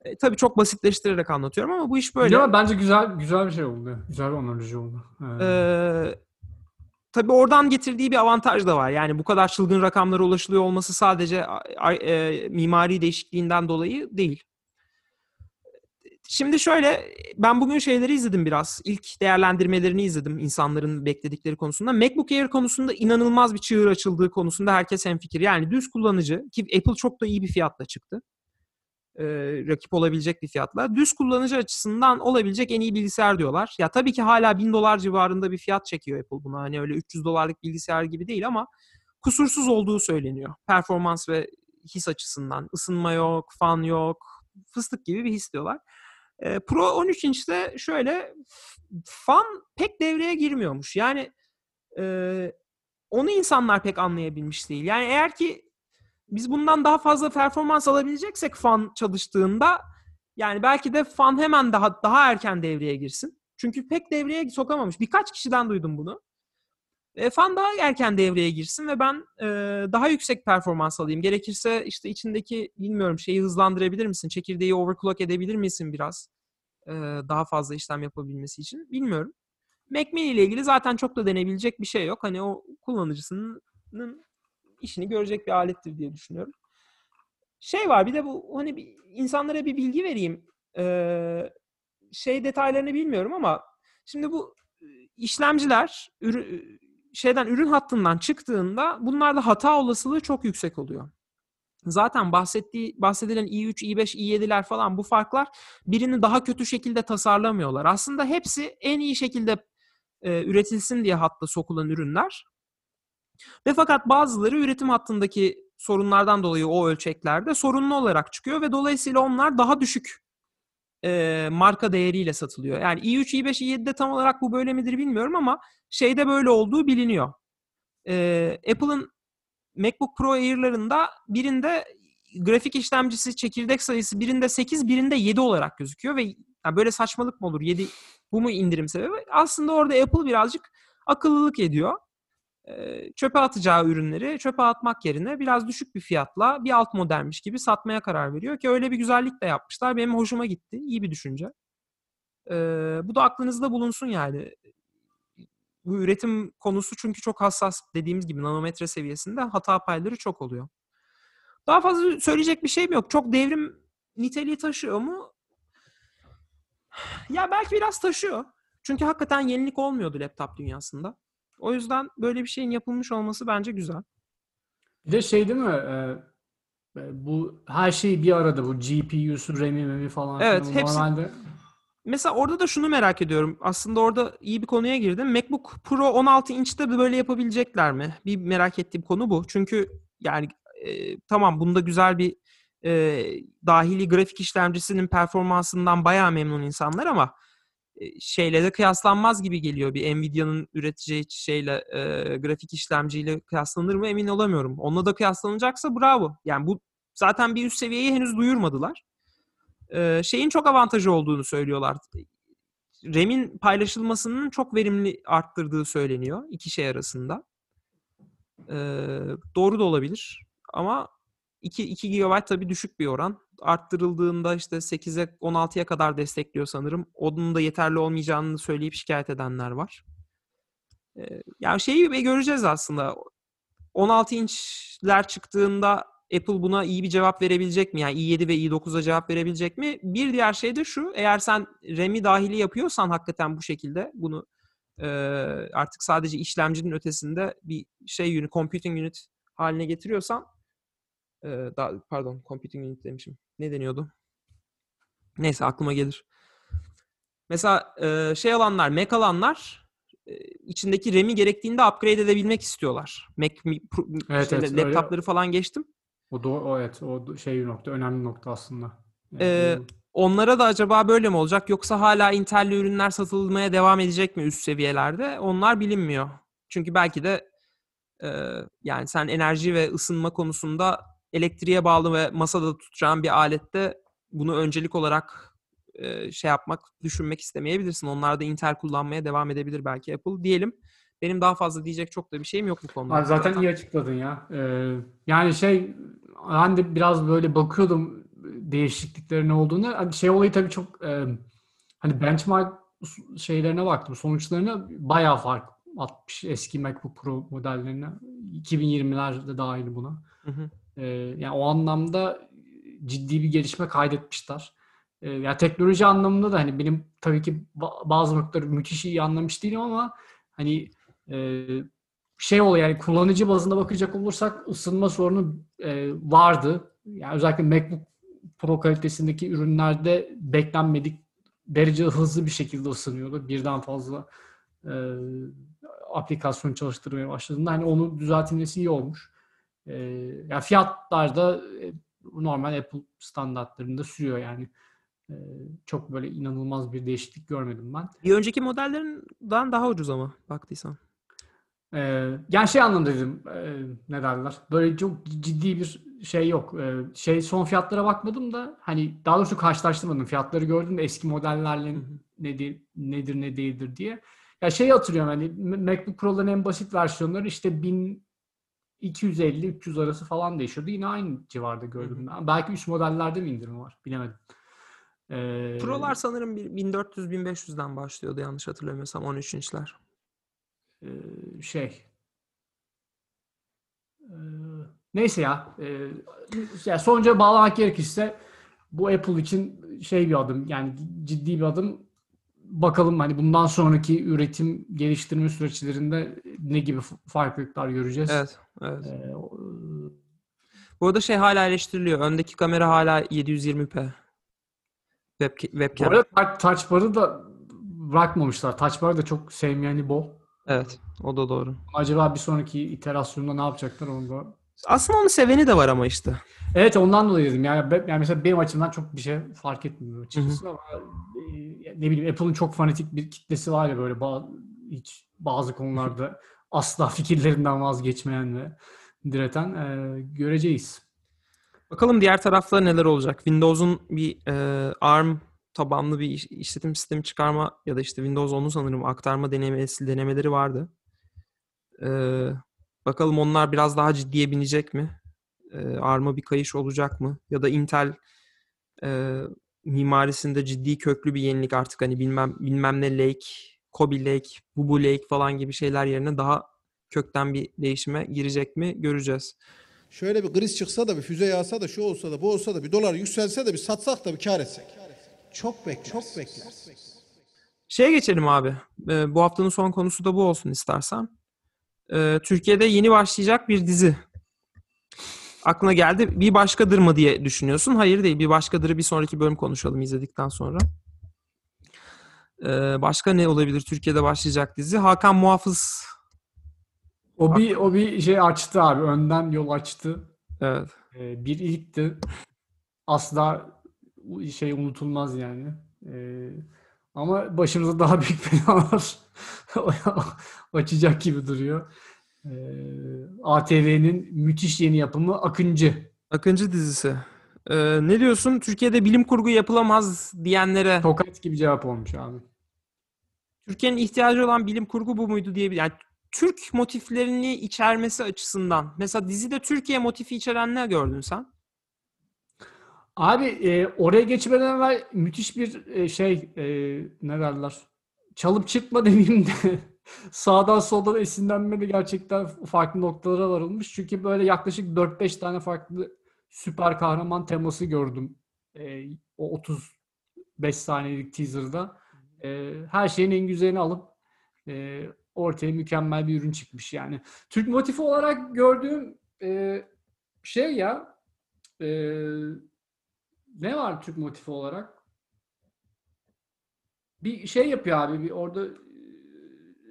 E, tabii çok basitleştirerek anlatıyorum ama bu iş böyle. Ama bence güzel güzel bir şey oldu. Güzel bir analoji oldu. Ee, Ee, tabii oradan getirdiği bir avantaj da var. Yani bu kadar çılgın rakamlara ulaşılıyor olması sadece e, mimari değişikliğinden dolayı değil. Şimdi şöyle, ben bugün şeyleri izledim biraz. İlk değerlendirmelerini izledim insanların bekledikleri konusunda. MacBook Air konusunda inanılmaz bir çığır açıldığı konusunda herkes hemfikir. Yani düz kullanıcı ki Apple çok da iyi bir fiyatla çıktı. Ee, rakip olabilecek bir fiyatla. Düz kullanıcı açısından olabilecek en iyi bilgisayar diyorlar. Ya tabii ki hala 1000 dolar civarında bir fiyat çekiyor Apple buna. Hani öyle 300 dolarlık bilgisayar gibi değil ama kusursuz olduğu söyleniyor. Performans ve his açısından. Isınma yok, fan yok. Fıstık gibi bir his diyorlar. Pro 13 inçte şöyle fan pek devreye girmiyormuş. Yani e, onu insanlar pek anlayabilmiş değil. Yani eğer ki biz bundan daha fazla performans alabileceksek fan çalıştığında yani belki de fan hemen daha daha erken devreye girsin. Çünkü pek devreye sokamamış. Birkaç kişiden duydum bunu. E, fan daha erken devreye girsin ve ben e, daha yüksek performans alayım. Gerekirse işte içindeki bilmiyorum şeyi hızlandırabilir misin? Çekirdeği overclock edebilir misin biraz? E, daha fazla işlem yapabilmesi için. Bilmiyorum. Mac ile ilgili zaten çok da denebilecek bir şey yok. Hani o kullanıcısının işini görecek bir alettir diye düşünüyorum. Şey var bir de bu hani bir, insanlara bir bilgi vereyim. Ee, şey detaylarını bilmiyorum ama şimdi bu işlemciler ürü- şeyden ürün hattından çıktığında bunlarda hata olasılığı çok yüksek oluyor. Zaten bahsettiği bahsedilen i3, i5, i7'ler falan bu farklar birini daha kötü şekilde tasarlamıyorlar. Aslında hepsi en iyi şekilde e, üretilsin diye hatta sokulan ürünler. Ve fakat bazıları üretim hattındaki sorunlardan dolayı o ölçeklerde sorunlu olarak çıkıyor ve dolayısıyla onlar daha düşük e, marka değeriyle satılıyor. Yani i3, i5, i7'de tam olarak bu böyle midir bilmiyorum ama şeyde böyle olduğu biliniyor. E, Apple'ın MacBook Pro Air'larında birinde grafik işlemcisi çekirdek sayısı birinde 8, birinde 7 olarak gözüküyor ve yani böyle saçmalık mı olur? 7 bu mu indirim sebebi? Aslında orada Apple birazcık akıllılık ediyor. Çöpe atacağı ürünleri çöpe atmak yerine biraz düşük bir fiyatla bir alt modelmiş gibi satmaya karar veriyor ki öyle bir güzellik de yapmışlar. Benim hoşuma gitti. İyi bir düşünce. Bu da aklınızda bulunsun yani. Bu üretim konusu çünkü çok hassas dediğimiz gibi nanometre seviyesinde hata payları çok oluyor. Daha fazla söyleyecek bir şeyim yok. Çok devrim niteliği taşıyor mu? Ya belki biraz taşıyor. Çünkü hakikaten yenilik olmuyordu laptop dünyasında. O yüzden böyle bir şeyin yapılmış olması bence güzel. Bir de şey değil mi? e, e, bu her şey bir arada bu GPU'su, RAM'i, MEM'i falan. Evet, hepsi- Normalde Mesela orada da şunu merak ediyorum. Aslında orada iyi bir konuya girdim. MacBook Pro 16 inçte böyle yapabilecekler mi? Bir merak ettiğim konu bu. Çünkü yani e, tamam bunda güzel bir e, dahili grafik işlemcisinin performansından bayağı memnun insanlar ama şeyle de kıyaslanmaz gibi geliyor. Bir Nvidia'nın üreteceği şeyle e, grafik işlemciyle kıyaslanır mı emin olamıyorum. Onunla da kıyaslanacaksa bravo. Yani bu zaten bir üst seviyeyi henüz duyurmadılar. E, şeyin çok avantajı olduğunu söylüyorlar. RAM'in paylaşılmasının çok verimli arttırdığı söyleniyor iki şey arasında. E, doğru da olabilir ama 2, 2 GB tabii düşük bir oran. Arttırıldığında işte 8'e 16'ya kadar destekliyor sanırım. Onun da yeterli olmayacağını söyleyip şikayet edenler var. Ee, yani şeyi göreceğiz aslında. 16 inçler çıktığında Apple buna iyi bir cevap verebilecek mi? Yani i7 ve i9'a cevap verebilecek mi? Bir diğer şey de şu. Eğer sen RAM'i dahili yapıyorsan hakikaten bu şekilde bunu e, artık sadece işlemcinin ötesinde bir şey unit, computing unit haline getiriyorsan ee, daha, pardon computing unit demişim. Ne deniyordu? Neyse aklıma gelir. Mesela e, şey alanlar, Mac alanlar e, içindeki RAM'i gerektiğinde upgrade edebilmek istiyorlar. Mac Evet, işte evet, öyle. laptopları falan geçtim. o, do- o evet o şey bir nokta, önemli nokta aslında. Yani Ee, Onlara da acaba böyle mi olacak yoksa hala Intel'li ürünler satılmaya devam edecek mi üst seviyelerde? Onlar bilinmiyor. Çünkü belki de e, yani sen enerji ve ısınma konusunda elektriğe bağlı ve masada tutacağın bir alette bunu öncelik olarak e, şey yapmak, düşünmek istemeyebilirsin. Onlar da Intel kullanmaya devam edebilir belki Apple diyelim. Benim daha fazla diyecek çok da bir şeyim yok bu konuda. Abi zaten iyi açıkladın ya. Ee, yani şey ben de biraz böyle bakıyordum değişikliklerin ne olduğunu. Hani şey olayı tabii çok e, hani benchmark şeylerine baktım. Sonuçlarına bayağı fark atmış eski MacBook Pro modellerine. 2020'lerde dahil buna. Hı hı. Ee, yani o anlamda ciddi bir gelişme kaydetmişler. Ee, ya teknoloji anlamında da hani benim tabii ki ba- bazı noktaları müthiş iyi anlamış değilim ama hani e, şey oluyor yani kullanıcı bazında bakacak olursak ısınma sorunu e, vardı. Yani özellikle MacBook Pro kalitesindeki ürünlerde beklenmedik derece hızlı bir şekilde ısınıyordu. Birden fazla e, aplikasyon çalıştırmaya başladığında hani onu düzeltilmesi iyi olmuş. E, yani fiyatlar da e, normal Apple standartlarında sürüyor yani. E, çok böyle inanılmaz bir değişiklik görmedim ben. Bir önceki modellerinden daha ucuz ama baktıysan. Ee, yani şey anlamda dedim e, ne derler böyle çok ciddi bir şey yok Ee, şey son fiyatlara bakmadım da hani daha doğrusu karşılaştırmadım fiyatları gördüm de eski modellerle nedir nedir ne değildir diye ya şey hatırlıyorum hani MacBook Pro'ların en basit versiyonları işte 1250-300 arası falan değişiyordu yine aynı civarda gördüm ben belki üst modellerde mi indirim var bilemedim Ee, Pro'lar sanırım bir 1400-1500'den başlıyordu yanlış hatırlamıyorsam 13 inçler. e, şey e, Neyse ya. E, ya sonuca bağlamak gerekirse bu Apple için şey bir adım yani ciddi bir adım. Bakalım hani bundan sonraki üretim geliştirme süreçlerinde ne gibi farklılıklar göreceğiz. Evet. evet. E, o- Bu arada şey hala eleştiriliyor. Öndeki kamera hala 720p. Web, bu webcam. arada touch- touch bar'ı da bırakmamışlar. Touch bar'ı da çok sevmeyeni bol. Evet. O da doğru. Acaba bir sonraki iterasyonda ne yapacaklar onu da Aslında onu seveni de var ama işte. Evet ondan dolayı dedim. Yani, yani mesela benim açımdan çok bir şey fark etmiyor açıkçası ama e, ne bileyim Apple'ın çok fanatik bir kitlesi var ya böyle bazı, hiç bazı konularda asla fikirlerinden vazgeçmeyen ve direten e, göreceğiz. Bakalım diğer tarafta neler olacak. Windows'un bir e, ARM tabanlı bir iş- işletim sistemi çıkarma ya da işte Windows 10'u sanırım aktarma denemesi, denemeleri vardı. E, bakalım onlar biraz daha ciddiye binecek mi? E, ARM'a bir kayış olacak mı? Ya da Intel e, mimarisinde ciddi köklü bir yenilik artık hani bilmem bilmem ne Lake, Kobe Lake, Bubu Lake falan gibi şeyler yerine daha kökten bir değişime girecek mi göreceğiz. Şöyle bir kriz çıksa da bir füze yağsa da şu olsa da bu olsa da bir dolar yükselse de bir satsak da bir kar etsek. Çok bekler. Çok bekler. Şeye geçelim abi. Ee, bu haftanın son konusu da bu olsun istersen. Ee, Türkiye'de yeni başlayacak bir dizi. Aklına geldi. Bir başkadır mı diye düşünüyorsun. Hayır değil. Bir başkadırı bir sonraki bölüm konuşalım izledikten sonra. Ee, başka ne olabilir Türkiye'de başlayacak dizi? Hakan Muhafız. O bir o bir şey açtı abi. Önden yol açtı. Evet. E, bir ilkti. Asla şey unutulmaz yani. E, ama başımıza daha büyük belalar açacak gibi duruyor. E, ATV'nin müthiş yeni yapımı Akıncı. Akıncı dizisi. Ee, ne diyorsun? Türkiye'de bilim kurgu yapılamaz diyenlere Tokat gibi cevap olmuş abi. Türkiye'nin ihtiyacı olan bilim kurgu bu muydu diye yani Türk motiflerini içermesi açısından. Mesela dizide Türkiye motifi içeren ne gördün sen? Abi e, oraya geçmeden evvel müthiş bir e, şey e, ne derler? Çalıp çıkma demeyeyim de sağdan soldan esinlenme de gerçekten farklı noktalara varılmış. Çünkü böyle yaklaşık 4-5 tane farklı süper kahraman teması gördüm. E, o 35 saniyelik teaser'da. E, her şeyin en güzelini alıp e, ortaya mükemmel bir ürün çıkmış yani. Türk motifi olarak gördüğüm e, şey ya e, ne var Türk motifi olarak? Bir şey yapıyor abi. Bir orada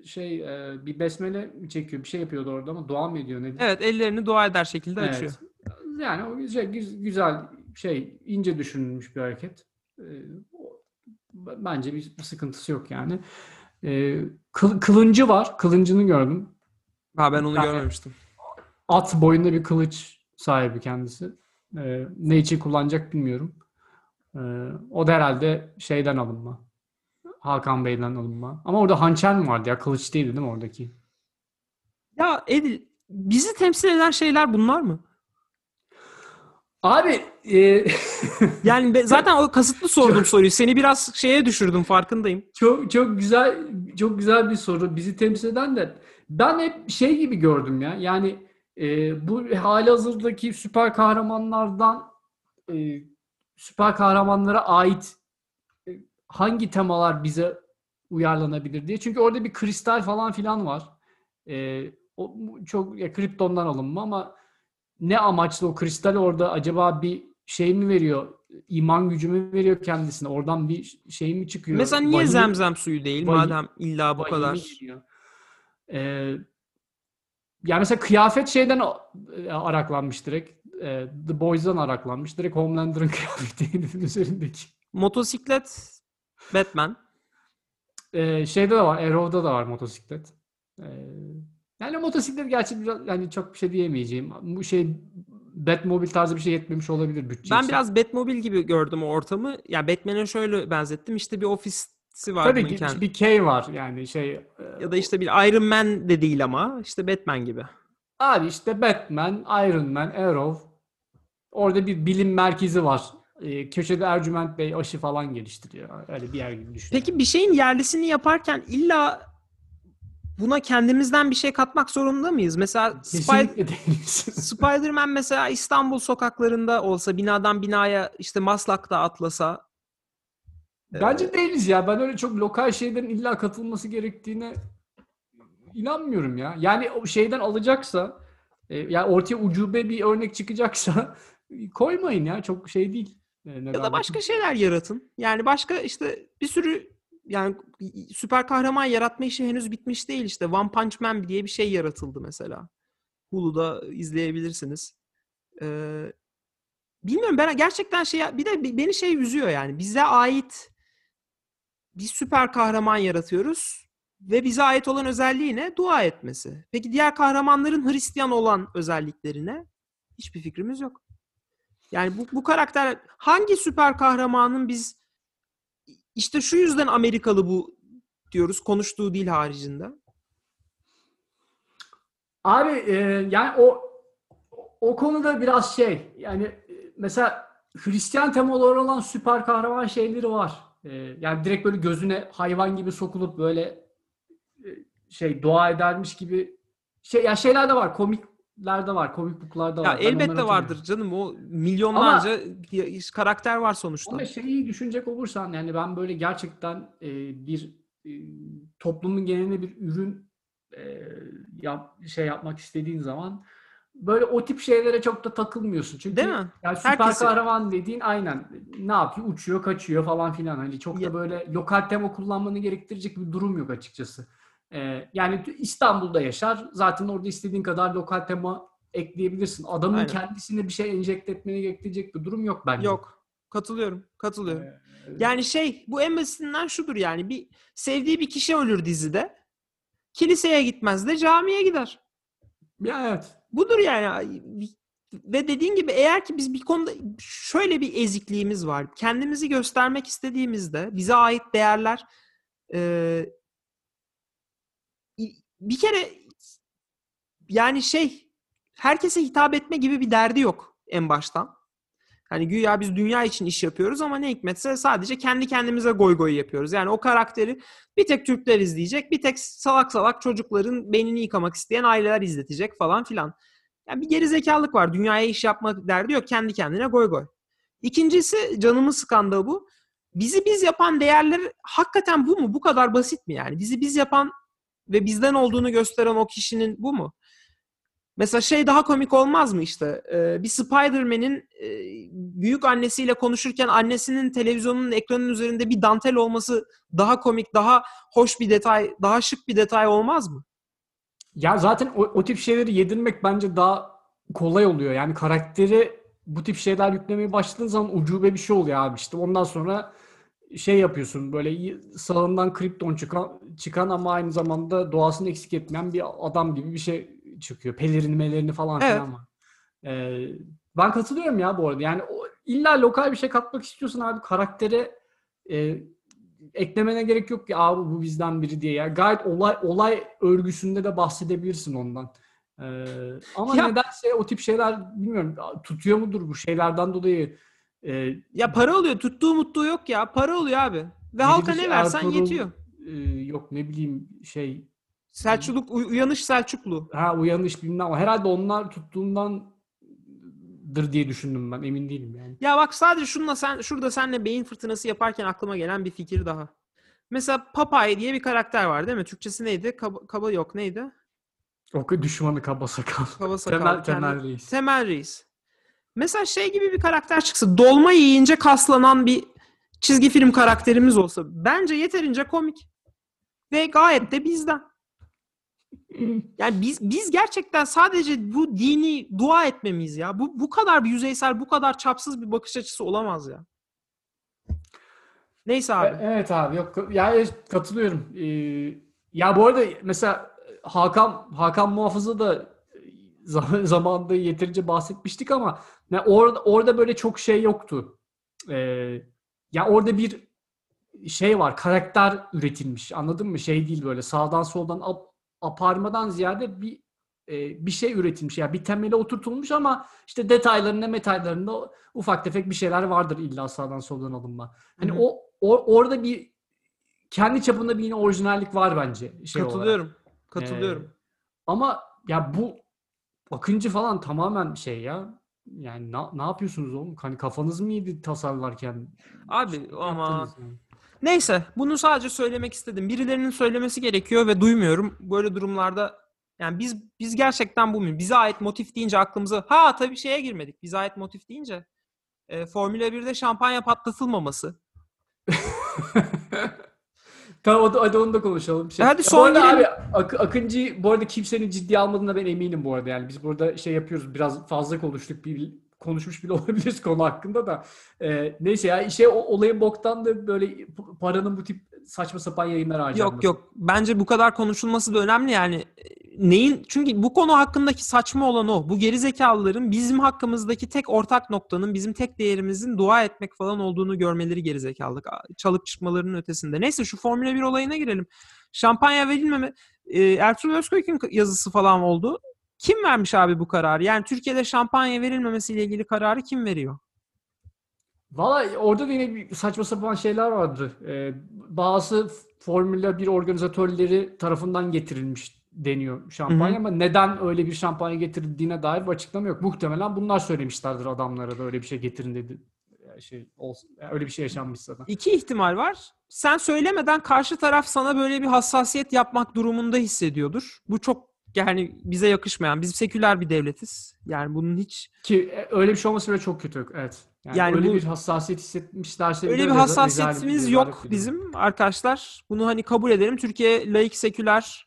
şey e, bir besmele çekiyor? Bir şey yapıyordu orada ama dua mı ediyor ne? Evet ellerini dua eder şekilde Evet. açıyor. Yani o güzel, güz- güzel şey ince düşünülmüş bir hareket. E, bence bir, bir sıkıntısı yok yani. E, kıl- kılıncı var. Kılıncını gördüm. Ha ben onu Yani- görmemiştim. At boyunda bir kılıç sahibi kendisi. Ne için kullanacak bilmiyorum. O da herhalde şeyden alınma. Hakan Bey'den alınma. Ama orada hançer mi vardı ya? Kılıç değildi değil mi oradaki? Ya Edil bizi temsil eden şeyler bunlar mı? Abi e, Yani be- zaten o kasıtlı sordum soruyu. Seni biraz şeye düşürdüm farkındayım. çok çok güzel çok güzel bir soru. Bizi temsil eden de ben hep şey gibi gördüm ya. Yani e, bu hali hazırdaki süper kahramanlardan e, süper kahramanlara ait hangi temalar bize uyarlanabilir diye. Çünkü orada bir kristal falan filan var. E, o çok ya kriptondan alınma ama ne amaçla o kristal orada acaba bir şey mi veriyor? İman gücü mü veriyor kendisine? Oradan bir şey mi çıkıyor? Mesela niye Vahiy- zemzem suyu değil vahiy- madem illa bu kadar? Ee, yani mesela kıyafet şeyden e, araklanmış direkt. E, The Boys'dan araklanmış. Direkt Homelander'ın kıyafeti herifin üzerindeki. Motosiklet Batman. Ee, şeyde de var. Arrow'da da var motosiklet. Ee, yani motosiklet gerçi biraz yani çok bir şey diyemeyeceğim. Bu şey Batmobile tarzı bir şey yetmemiş olabilir bütçe Ben biraz Batmobile gibi gördüm o ortamı. Ya Batman'e şöyle benzettim. İşte bir ofisi var. Tabii ki kendi- bir K var yani şey e, Ya da işte bir Iron Man de değil ama işte Batman gibi. Abi işte Batman, Iron Man, Arrow. Orada bir bilim merkezi var. Ee, köşede Ercüment Bey aşı falan geliştiriyor. Öyle bir yer gibi düşün. Peki bir şeyin yerlisini yaparken illa buna kendimizden bir şey katmak zorunda mıyız? Mesela Spy-. Spider-Man mesela İstanbul sokaklarında olsa, binadan binaya işte Maslak'ta atlasa. Bence değiliz ya. Ben öyle çok lokal şeylerin illa katılması gerektiğine inanmıyorum ya. Yani o şeyden alacaksa e, yani ortaya ucube bir örnek çıkacaksa koymayın ya. Çok şey değil. Ya da başka şeyler yaratın. Yani başka işte bir sürü yani süper kahraman yaratma işi henüz bitmiş değil işte. One Punch Man diye bir şey yaratıldı mesela. Hulu'da izleyebilirsiniz. Ee, bilmiyorum ben gerçekten şey bir de beni şey üzüyor yani. Bize ait bir süper kahraman yaratıyoruz ve bize ait olan özelliği ne? Dua etmesi. Peki diğer kahramanların Hristiyan olan özelliklerine hiçbir fikrimiz yok. Yani bu, bu karakter hangi süper kahramanın biz işte şu yüzden Amerikalı bu diyoruz konuştuğu dil haricinde. Abi e, yani o o konuda biraz şey yani e, mesela Hristiyan temaları olan süper kahraman şeyleri var. E, yani direkt böyle gözüne hayvan gibi sokulup böyle e, şey dua edermiş gibi şey ya şeyler de var komiklerde var komik booklarda Ya var. Ben onları elbette vardır canım o milyonlarca ya- karakter var sonuçta. Ama şeyi düşünecek olursan yani ben böyle gerçekten e, bir e, toplumun geneline bir ürün e, yap, şey yapmak istediğin zaman böyle o tip şeylere çok da takılmıyorsun. Çünkü Değil mi? yani süper Herkesi- kahraman dediğin aynen ne yapıyor? Uçuyor, kaçıyor falan filan. Hani çok Ya- da böyle lokal tema kullanmanı gerektirecek bir durum yok açıkçası. E, yani İstanbul'da yaşar. Zaten orada istediğin kadar lokal tema ekleyebilirsin. Adamın Aynen. kendisine bir şey enjekte etmeni gerektirecek bir durum yok bence. Yok. Katılıyorum. Katılıyorum. Ee, Yani şey bu en basitinden şudur yani bir sevdiği bir kişi ölür dizide. Kiliseye gitmez de camiye gider. Ya evet. Budur yani. Ve dediğin gibi eğer ki biz bir konuda şöyle bir ezikliğimiz var. Kendimizi göstermek istediğimizde bize ait değerler e, bir kere yani şey herkese hitap etme gibi bir derdi yok en baştan. Hani güya biz dünya için iş yapıyoruz ama ne hikmetse sadece kendi kendimize goy goy yapıyoruz. Yani o karakteri bir tek Türkler izleyecek, bir tek salak salak çocukların beynini yıkamak isteyen aileler izletecek falan filan. Yani bir gerizekalılık var. Dünyaya iş yapmak derdi yok. Kendi kendine goy goy. İkincisi canımı sıkan da bu. Bizi biz yapan değerler hakikaten bu mu? Bu kadar basit mi yani? Bizi biz yapan ve bizden olduğunu gösteren o kişinin bu mu? Mesela şey daha komik olmaz mı işte? Ee, bir Spider-Man'in e, büyük annesiyle konuşurken annesinin televizyonun ekranının üzerinde bir dantel olması daha komik, daha hoş bir detay, daha şık bir detay olmaz mı? Ya zaten o, o tip şeyleri yedirmek bence daha kolay oluyor. Yani karakteri bu tip şeyler yüklemeye başladığın zaman ucube bir şey oluyor abi işte. Ondan sonra şey yapıyorsun böyle sağından kripton çıkan, çıkan ama aynı zamanda doğasını eksik etmeyen bir adam gibi bir şey çıkıyor. Pelerini melerini falan Evet. filan var. Ee, ben katılıyorum ya bu arada. Yani o, illa lokal bir şey katmak istiyorsan abi karaktere e, eklemene gerek yok ki abi bu bizden biri diye. Ya gayet olay olay örgüsünde de bahsedebilirsin ondan. Ee, ama Ya- nedense o tip şeyler bilmiyorum tutuyor mudur bu şeylerden dolayı e, Ya para oluyor. Tuttuğu mutluğu yok ya. Para oluyor abi. Ve halka ne versen Ertuğrul, yetiyor. e, yok ne bileyim şey Selçukluk, uy- uyanış Selçuklu. ha uyanış bilmem herhalde onlar tuttuğundandır diye düşündüm ben emin değilim yani. Ya bak sadece şunla sen şurada senle beyin fırtınası yaparken aklıma gelen bir fikir daha. Mesela Popeye diye bir karakter var değil mi? Türkçesi neydi? Kaba, kaba yok neydi? O düşmanı kaba sakal. Kaba sakal. Temel, kendi- temel reis. Temel Reis. Mesela şey gibi bir karakter çıksa, dolma yiyince kaslanan bir çizgi film karakterimiz olsa bence yeterince komik. Ve gayet de bizden. Yani biz biz gerçekten sadece bu dini dua etmemiz ya. Bu bu kadar bir yüzeysel, bu kadar çapsız bir bakış açısı olamaz ya. Neyse abi. E- Evet abi yok yani katılıyorum. Ee, ya bu arada mesela Hakan Hakan Muhafız'a da e, zaman- zamanında yeterince bahsetmiştik ama ne orada orada böyle çok şey yoktu. Ee, ya orada bir şey var, karakter üretilmiş. Anladın mı? Şey değil böyle sağdan soldan ap, aparmadan ziyade bir e, bir şey üretilmiş. Yani bir temele oturtulmuş ama işte detaylarında, metaylarında ufak tefek bir şeyler vardır illa sağdan soldan alınma. Hani Hı hı. o, orada bir kendi çapında bir yine orijinallik var bence şey olarak. Katılıyorum. Katılıyorum. Ee, ama ya bu Akıncı falan tamamen şey ya. Yani na- ne yapıyorsunuz oğlum? Hani kafanız mı yedi tasarlarken? Abi Ne ama yani? neyse bunu sadece söylemek istedim. Birilerinin söylemesi gerekiyor ve duymuyorum. Böyle durumlarda yani biz biz gerçekten bu muyum? Bize ait motif deyince aklımıza ha tabii şeye girmedik. Bize ait motif deyince e, Formula 1'de şampanya patlatılmaması. Tamam hadi, hadi onu da konuşalım. Şey, Hadi son bu arada abi Ak- Akıncı bu arada kimsenin ciddiye almadığına ben eminim bu arada. Yani biz burada şey yapıyoruz biraz fazla konuştuk bir konuşmuş bile olabiliriz konu hakkında da. Ee, neyse ya işe o- olayın boktan da böyle paranın bu tip saçma sapan yayınlar harcanması. Yok yok. Bence bu kadar konuşulması da önemli yani. Neyin? Çünkü bu konu hakkındaki saçma olan o. Bu gerizekalıların bizim hakkımızdaki tek ortak noktanın, bizim tek değerimizin dua etmek falan olduğunu görmeleri gerizekalılık. Çalıp çıkmalarının ötesinde. Neyse şu Formula 1 olayına girelim. Şampanya verilmeme e, Ertuğrul Özkök'ün yazısı falan oldu. Kim vermiş abi bu kararı? Yani Türkiye'de şampanya verilmemesiyle ilgili kararı kim veriyor? Valla orada da yine bir saçma sapan şeyler vardı. Ee, bazı Formula 1 organizatörleri tarafından getirilmiş deniyor şampanya Hı hı. ama neden öyle bir şampanya getirildiğine dair bir açıklama yok. Muhtemelen bunlar söylemişlerdir adamlara da öyle bir şey getirin dedi. Şey olsun, öyle bir şey yaşanmışsa da. İki ihtimal var. Sen söylemeden karşı taraf sana böyle bir hassasiyet yapmak durumunda hissediyordur. Bu çok yani bize yakışmayan. Biz seküler bir devletiz. Yani bunun hiç Ki e, öyle bir şey olması bile çok kötü. Evet. Yani, Yani öyle bu- bir hassasiyet hissetmişlerse öyle bir hassasiyetimiz yok bizim arkadaşlar. Bunu hani kabul edelim. Türkiye laik seküler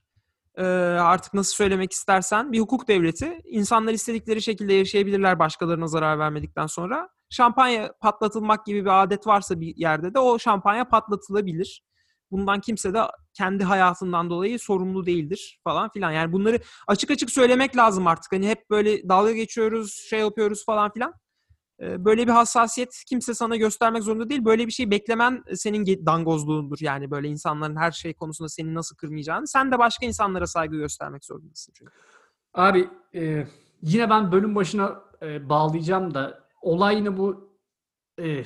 e, artık nasıl söylemek istersen bir hukuk devleti. İnsanlar istedikleri şekilde yaşayabilirler başkalarına zarar vermedikten sonra. Şampanya patlatılmak gibi bir adet varsa bir yerde de o şampanya patlatılabilir. Bundan kimse de kendi hayatından dolayı sorumlu değildir falan filan. Yani bunları açık açık söylemek lazım artık. Hani hep böyle dalga geçiyoruz, şey yapıyoruz falan filan. Böyle bir hassasiyet kimse sana göstermek zorunda değil. Böyle bir şey beklemen senin dangozluğundur. Yani böyle insanların her şey konusunda seni nasıl kırmayacağını. Sen de başka insanlara saygı göstermek zorundasın çünkü. Abi e, yine ben bölüm başına e, bağlayacağım da olay yine bu e,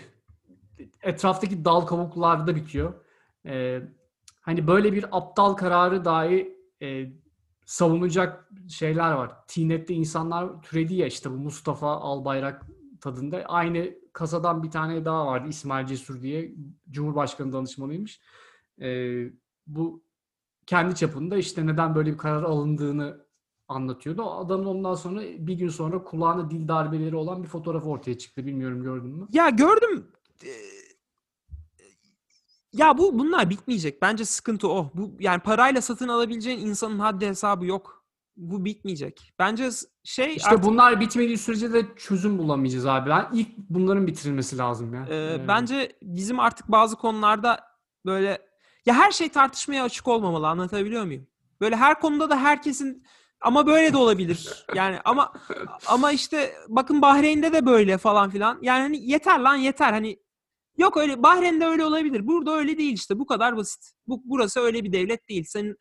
etraftaki dal kabuklarda bitiyor. E, hani böyle bir aptal kararı dahi e, savunacak şeyler var. Tinet'te insanlar türedi ya işte bu Mustafa Albayrak tadında. Aynı kasadan bir tane daha vardı İsmail Cesur diye. Cumhurbaşkanı danışmanıymış. E, bu kendi çapında işte neden böyle bir karar alındığını anlatıyordu. Adamın ondan sonra bir gün sonra kulağına dil darbeleri olan bir fotoğraf ortaya çıktı. Bilmiyorum gördün mü? Ya gördüm. Ee, Ya bu bunlar bitmeyecek. Bence sıkıntı o. Bu yani parayla satın alabileceğin insanın haddi hesabı yok. Bu bitmeyecek. Bence şey İşte artık- bunlar bitmediği sürece de çözüm bulamayacağız abi. Ben ilk bunların bitirilmesi lazım ya. Ee, Ee, bence bizim artık bazı konularda böyle ya her şey tartışmaya açık olmamalı anlatabiliyor muyum? Böyle her konuda da herkesin ama böyle de olabilir. Yani ama ama işte bakın Bahreyn'de de böyle falan filan. Yani hani yeter lan yeter hani yok öyle Bahreyn'de öyle olabilir. Burada öyle değil işte bu kadar basit. Bu burası öyle bir devlet değil. Senin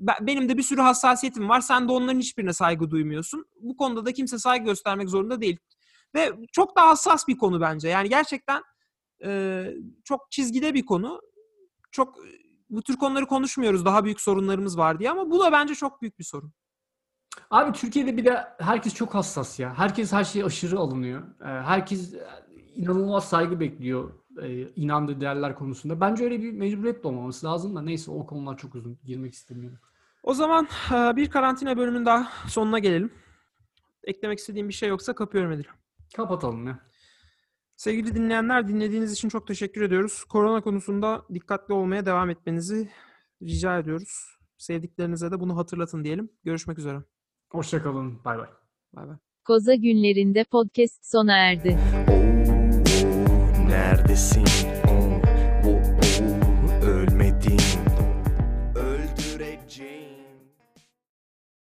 ben- benim de bir sürü hassasiyetim var. Sen de onların hiçbirine saygı duymuyorsun. Bu konuda da kimse saygı göstermek zorunda değil. Ve çok da hassas bir konu bence. Yani gerçekten çok çizgide bir konu. Çok bu tür konuları konuşmuyoruz. Daha büyük sorunlarımız var diye ama bu da bence çok büyük bir sorun. Abi Türkiye'de bir de herkes çok hassas ya. Herkes her şeye aşırı alınıyor. Herkes inanılmaz saygı bekliyor e, inandığı değerler konusunda. Bence öyle bir mecburiyet de olmaması lazım da neyse o konular çok uzun. Girmek istemiyorum. O zaman e, bir karantina bölümünün daha sonuna gelelim. Eklemek istediğim bir şey yoksa kapıyorum Edil. Kapatalım ya. Sevgili dinleyenler dinlediğiniz için çok teşekkür ediyoruz. Korona konusunda dikkatli olmaya devam etmenizi rica ediyoruz. Sevdiklerinize de bunu hatırlatın diyelim. Görüşmek üzere. Hoşçakalın. Bay bay. Bay bay. Koza günlerinde podcast sona erdi. scene.